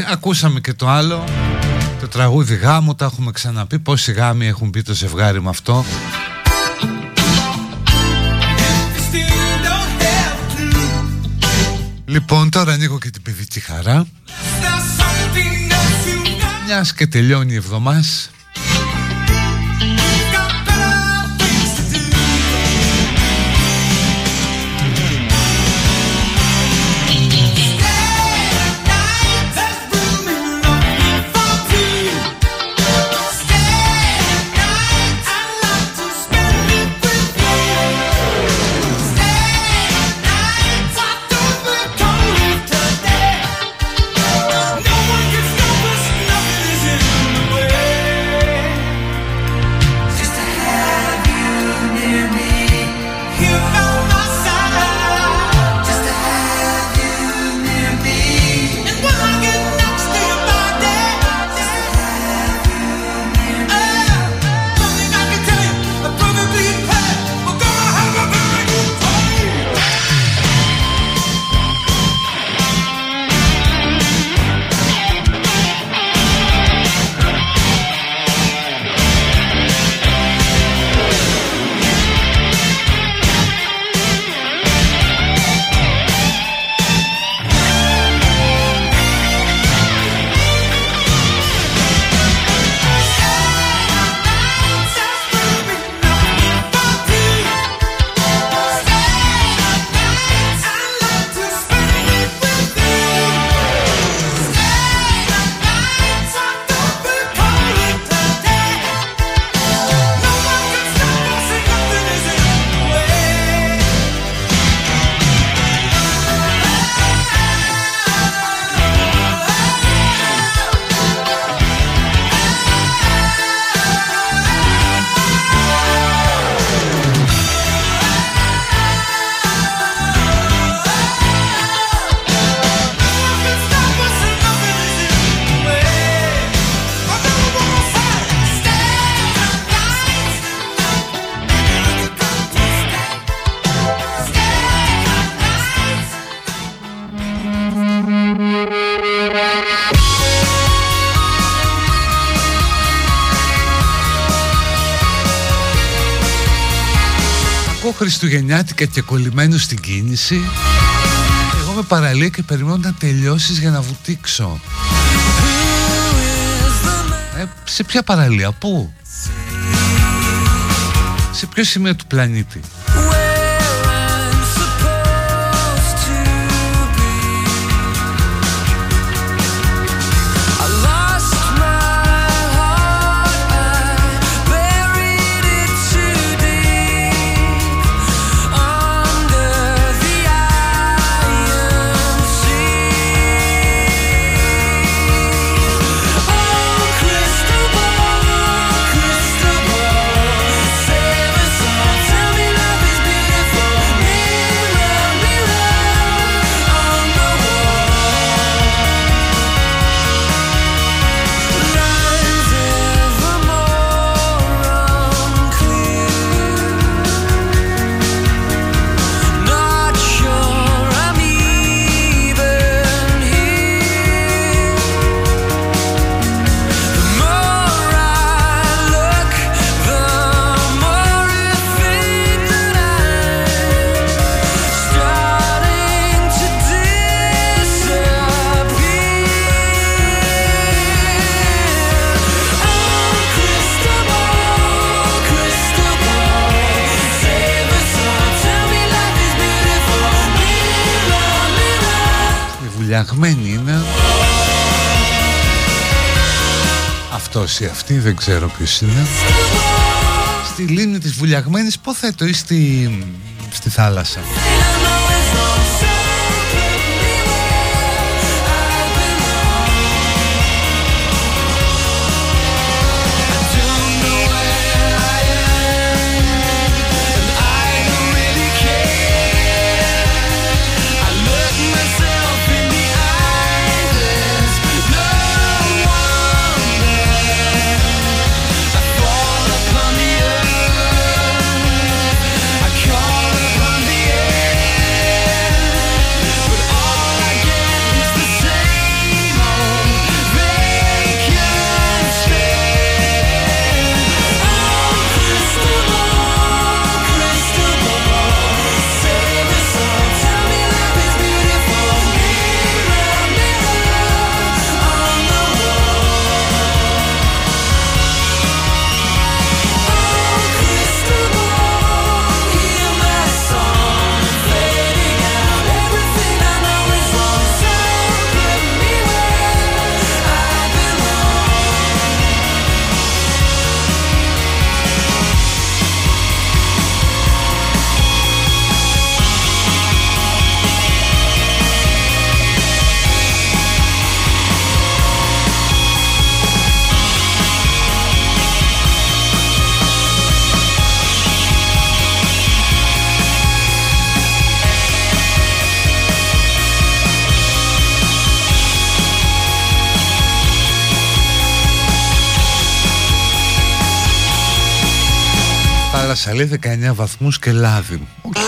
εντάξει, ακούσαμε και το άλλο. Το τραγούδι γάμου, τα έχουμε ξαναπεί. Πόσοι γάμοι έχουν πει το ζευγάρι με αυτό. Λοιπόν, τώρα ανοίγω και την παιδική χαρά. Μιας και τελειώνει η εβδομάδα. Χριστουγεννιάτικα και κολλημένο στην κίνηση. Εγώ με παραλία και περιμένω να τελειώσεις για να βουτήξω. Ε, Σε ποια παραλία, πού; Σε ποιο σημείο του πλανήτη; Αυτός ή αυτή, δεν ξέρω ποιος είναι. Στη λίμνη της βουλιαγμένης ποθέτω ή στη, στη θάλασσα λέει 19 βαθμούς και λάδι okay.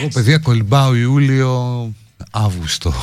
Εγώ παιδιά κολυμπάω Ιούλιο Αύγουστο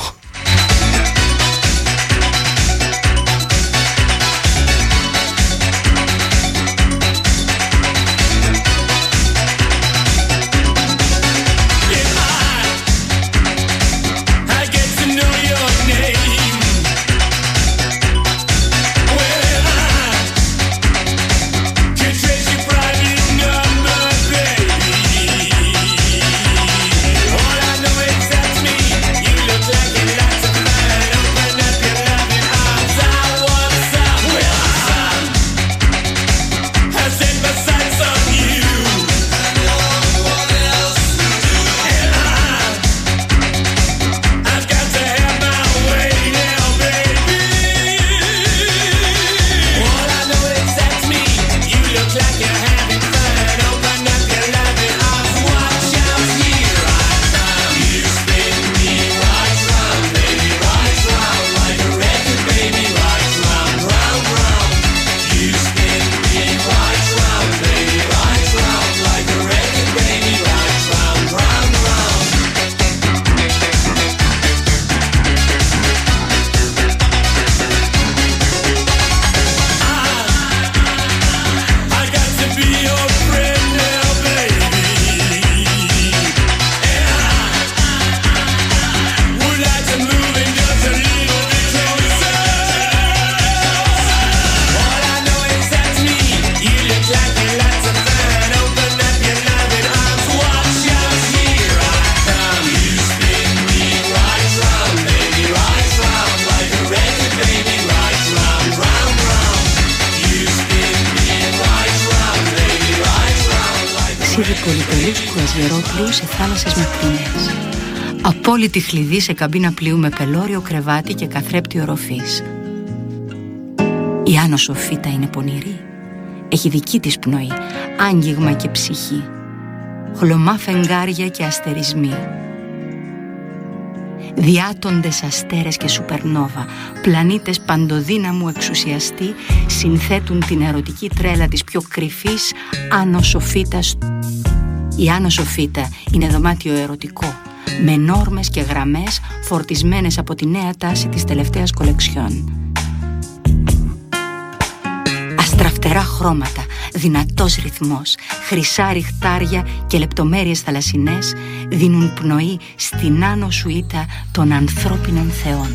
τη χλειδί σε καμπίνα πλοίου με πελώριο κρεβάτι και καθρέπτη οροφής. Η Άνω Σοφίτα είναι πονηρή. Έχει δική της πνοή, άγγιγμα και ψυχή. Χλωμά φεγγάρια και αστερισμοί. Διάτοντες αστέρες και σουπερνόβα, πλανήτες παντοδύναμου εξουσιαστή, συνθέτουν την ερωτική τρέλα της πιο κρυφής Άνω Σοφίτας. Η Άνω Σοφίτα είναι δωμάτιο ερωτικό, με νόρμες και γραμμές φορτισμένες από τη νέα τάση της τελευταίας κολεξιών. Αστραφτερά χρώματα, δυνατός ρυθμός, χρυσά ριχτάρια και λεπτομέρειες θαλασσινές δίνουν πνοή στην άνω σουίτα των ανθρώπινων θεών.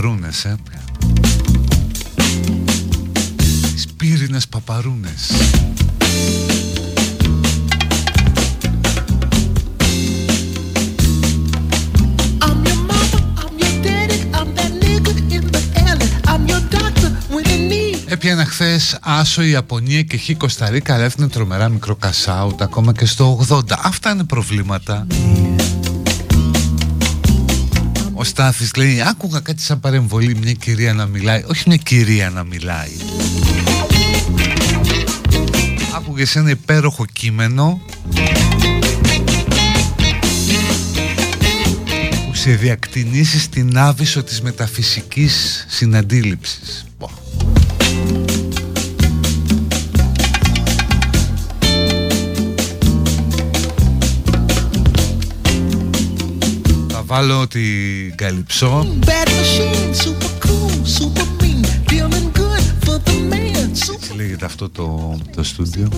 Παπαρούνες ε. Τις πύρινες παπαρούνες Έπιανα χθες Άσο, Ιαπωνία και Χ Κωνσταντίνα, αλλά έφτανε τρομερά μικρό κασάουτ ακόμα και στο 80. Αυτά είναι προβλήματα. Ο Στάθης λέει άκουγα κάτι σαν παρεμβολή μια κυρία να μιλάει Όχι μια κυρία να μιλάει. Άκουγε ένα υπέροχο κείμενο που σε διακτηνήσει στην άβυσο της μεταφυσικής συναντήληψης βάλω την Καλυψό Έτσι λέγεται αυτό το, το στούντιο.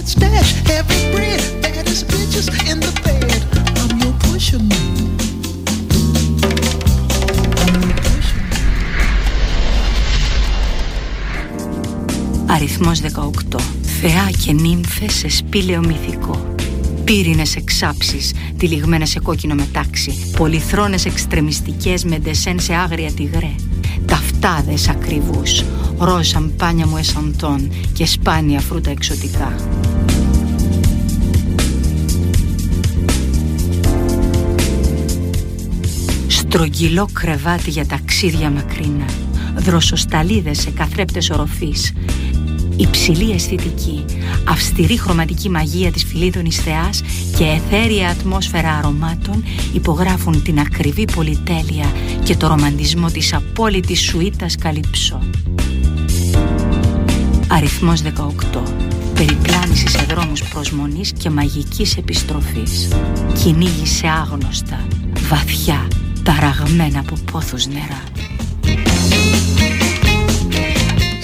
Αριθμός 18 Θεά και νύμφες σε σπήλαιο μυθικό. Πύρινες εξάψεις, τυλιγμένες σε κόκκινο μετάξι Πολυθρόνες εξτρεμιστικές με ντεσέν σε άγρια τυγρέ. Ταυτάδες ακριβούς, ροζ σαμπάνια μου εσαντών Και σπάνια φρούτα εξωτικά. Στρογγυλό κρεβάτι για ταξίδια μακρινά Δροσοσταλίδες σε καθρέπτες οροφής Υψηλή αισθητική, αυστηρή χρωματική μαγεία της φιλίδωνης θεάς και εθέρια ατμόσφαιρα αρωμάτων υπογράφουν την ακριβή πολυτέλεια και το ρομαντισμό της απόλυτης σουίτας καλυψό. Αριθμός 18. Περιπλάνησης σε δρόμους προσμονής και μαγικής επιστροφής. Κυνήγη σε άγνωστα, βαθιά, ταραγμένα από πόθους νερά.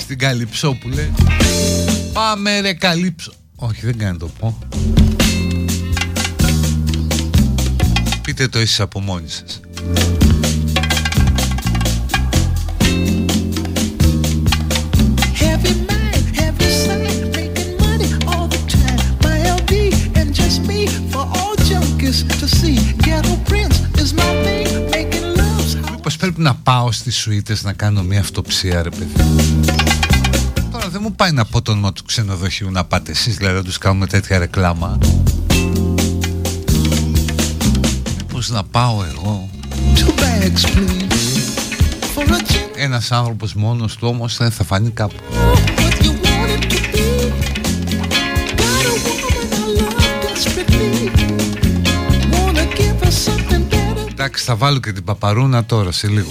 Στην Καλυψόπουλε Πάμε ρε Καλύψο. Όχι δεν κάνει το πω. Πείτε το εσείς από μόνοι σας. Μήπως πρέπει να πάω στις σουίτες να κάνω μια αυτοψία ρε παιδί Τώρα δεν μου πάει να πω το όνομα του ξενοδοχείου να πάτε εσείς δηλαδή να τους κάνουμε τέτοια ρεκλάμα. Μήπως να πάω εγώ; Ένας άνθρωπος μόνος του όμως δεν θα φανεί κάπου. Εντάξει θα βάλω και την παπαρούνα τώρα σε λίγο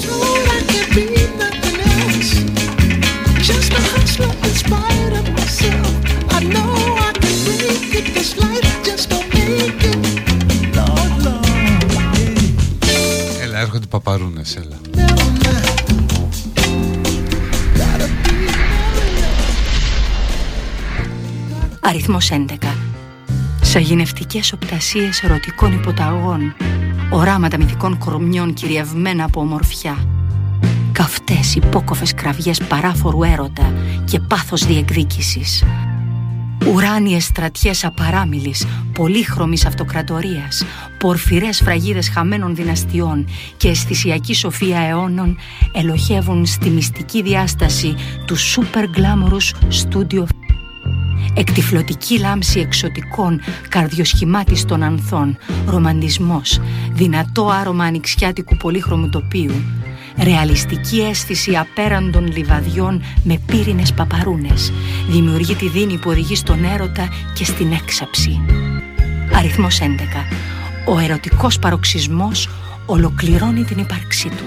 Έλα έρχονται παπαρούνες έλα. Αριθμός 11 Σαγηνευτικές οπτασίες ερωτικών υποταγών. Οράματα μυθικών κορμιών κυριευμένα από ομορφιά Καυτές υπόκοφες κραυγές παράφορου έρωτα και πάθος διεκδίκησης. Ουράνιες στρατιές απαράμιλης, πολύχρωμης αυτοκρατορίας, πορφυρές φραγίδες χαμένων δυναστιών και αισθησιακή σοφία αιώνων ελοχεύουν στη μυστική διάσταση του super glamorous studio Εκτιφλωτική λάμψη εξωτικών, καρδιοσχημάτιστων ανθών, ρομαντισμός, δυνατό άρωμα ανοιξιάτικου πολύχρωμου τοπίου, ρεαλιστική αίσθηση απέραντων λιβαδιών με πύρινες παπαρούνες, δημιουργεί τη δίνη που οδηγεί στον έρωτα και στην έξαψη. Αριθμός 11. Ο ερωτικός παροξισμός ολοκληρώνει την ύπαρξή του.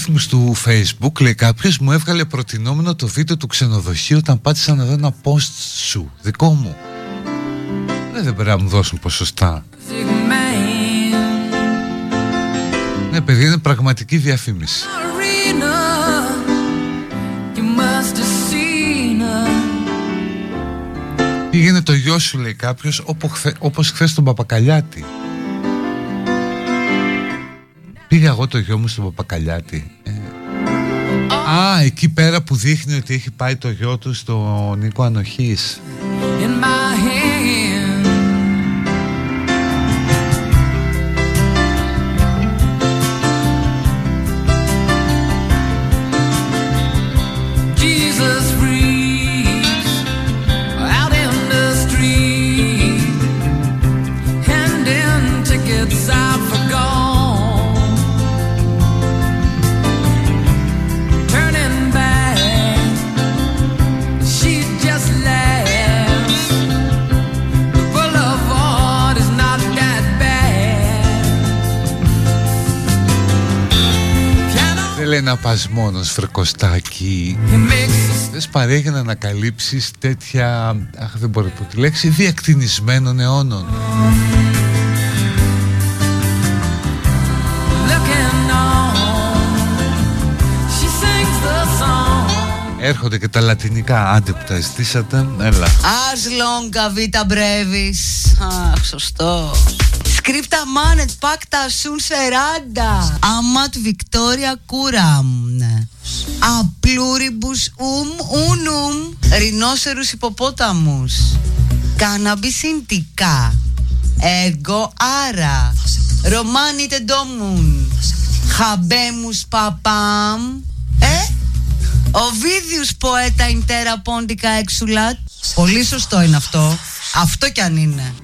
Αλγόριθμους του facebook λέει κάποιος μου έβγαλε προτινόμενο το βίντεο του ξενοδοχείου όταν πάτησα να δω ένα post σου δικό μου δεν, δεν πρέπει να μου δώσουν ποσοστά. Ναι παιδί είναι πραγματική διαφήμιση. Πήγαινε το γιο σου λέει κάποιος όπως χθες τον Παπακαλιάτη Πήγα εγώ το γιο μου στον Παπακαλιάτη. Ε, Α, εκεί πέρα που δείχνει ότι έχει πάει το γιο του στο Νίκο Ανοχής Έλενα πας μόνος φρεκοστάκι Δεν σπαρέχει να ανακαλύψεις τέτοια Αχ δεν μπορώ να πω τη λέξη Διακτηνισμένων αιώνων. Έρχονται και τα λατινικά άντε που τα ζητήσατε. Έλα. As long vita brevis Αχ σωστός Σκρίπτα μάνετ πάκτα σουν σεράντα Αματ Βικτόρια κούραμ Απλούριμπους ουμ ούνουμ Ρινόσερους υποπόταμους. Καναμπισιντικά. Εγώ άρα. Ρωμάνι τεντόμουν. Χαμπέμους παπάμ. Ε; Ο Βίδιους ποέτα Ιντέρα Πόντικα Εξουλάτ. Πολύ σωστό είναι αυτό. Αυτό κι αν είναι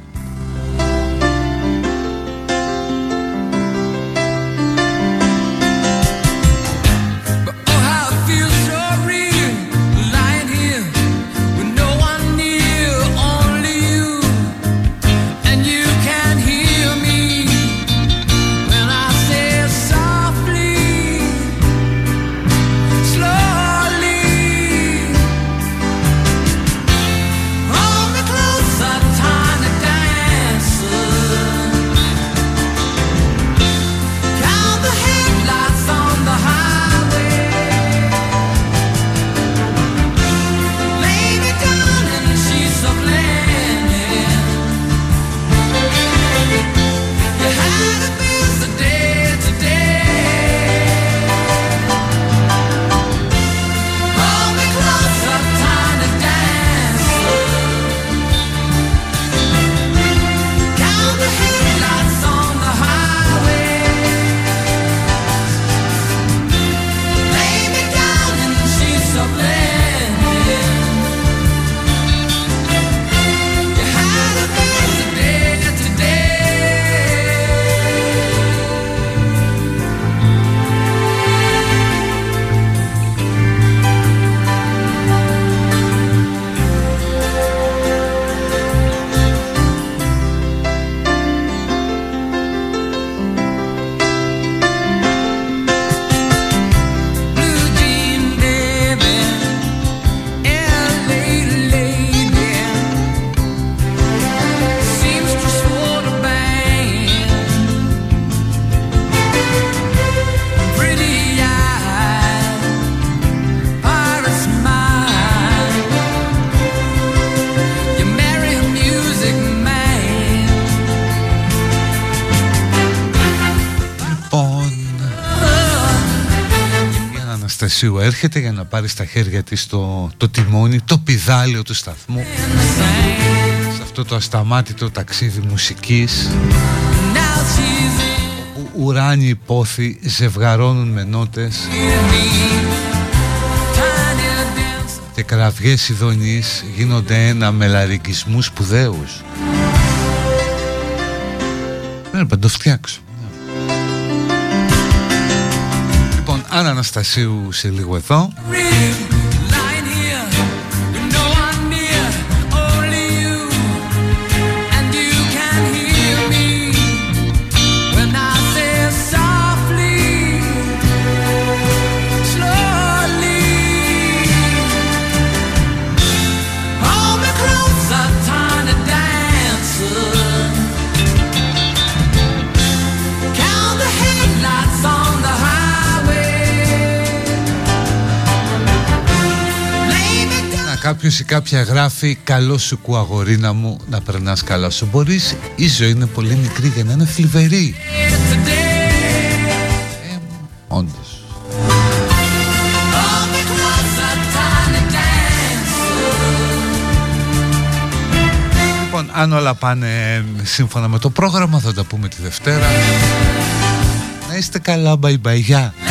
Αναστασίου έρχεται για να πάρει στα χέρια της το, το τιμόνι, το πιδάλιο του σταθμού σε αυτό το ασταμάτητο ταξίδι μουσικής όπου ουράνιοι πόθοι ζευγαρώνουν με νότες και κραυγές ειδονής γίνονται ένα με λαρικισμούς σπουδαίους. Πρέπει να το φτιάξω. Αναστασίου σε λίγο εδώ κάποιος ή κάποια γράφει Καλό σου κουαγορίνα μου να περνάς καλά σου Μπορείς η ζωή είναι πολύ μικρή για να είναι θλιβερή. Ε, Όντως. Λοιπόν αν όλα πάνε σύμφωνα με το πρόγραμμα θα τα πούμε τη Δευτέρα. Να είστε καλά bye bye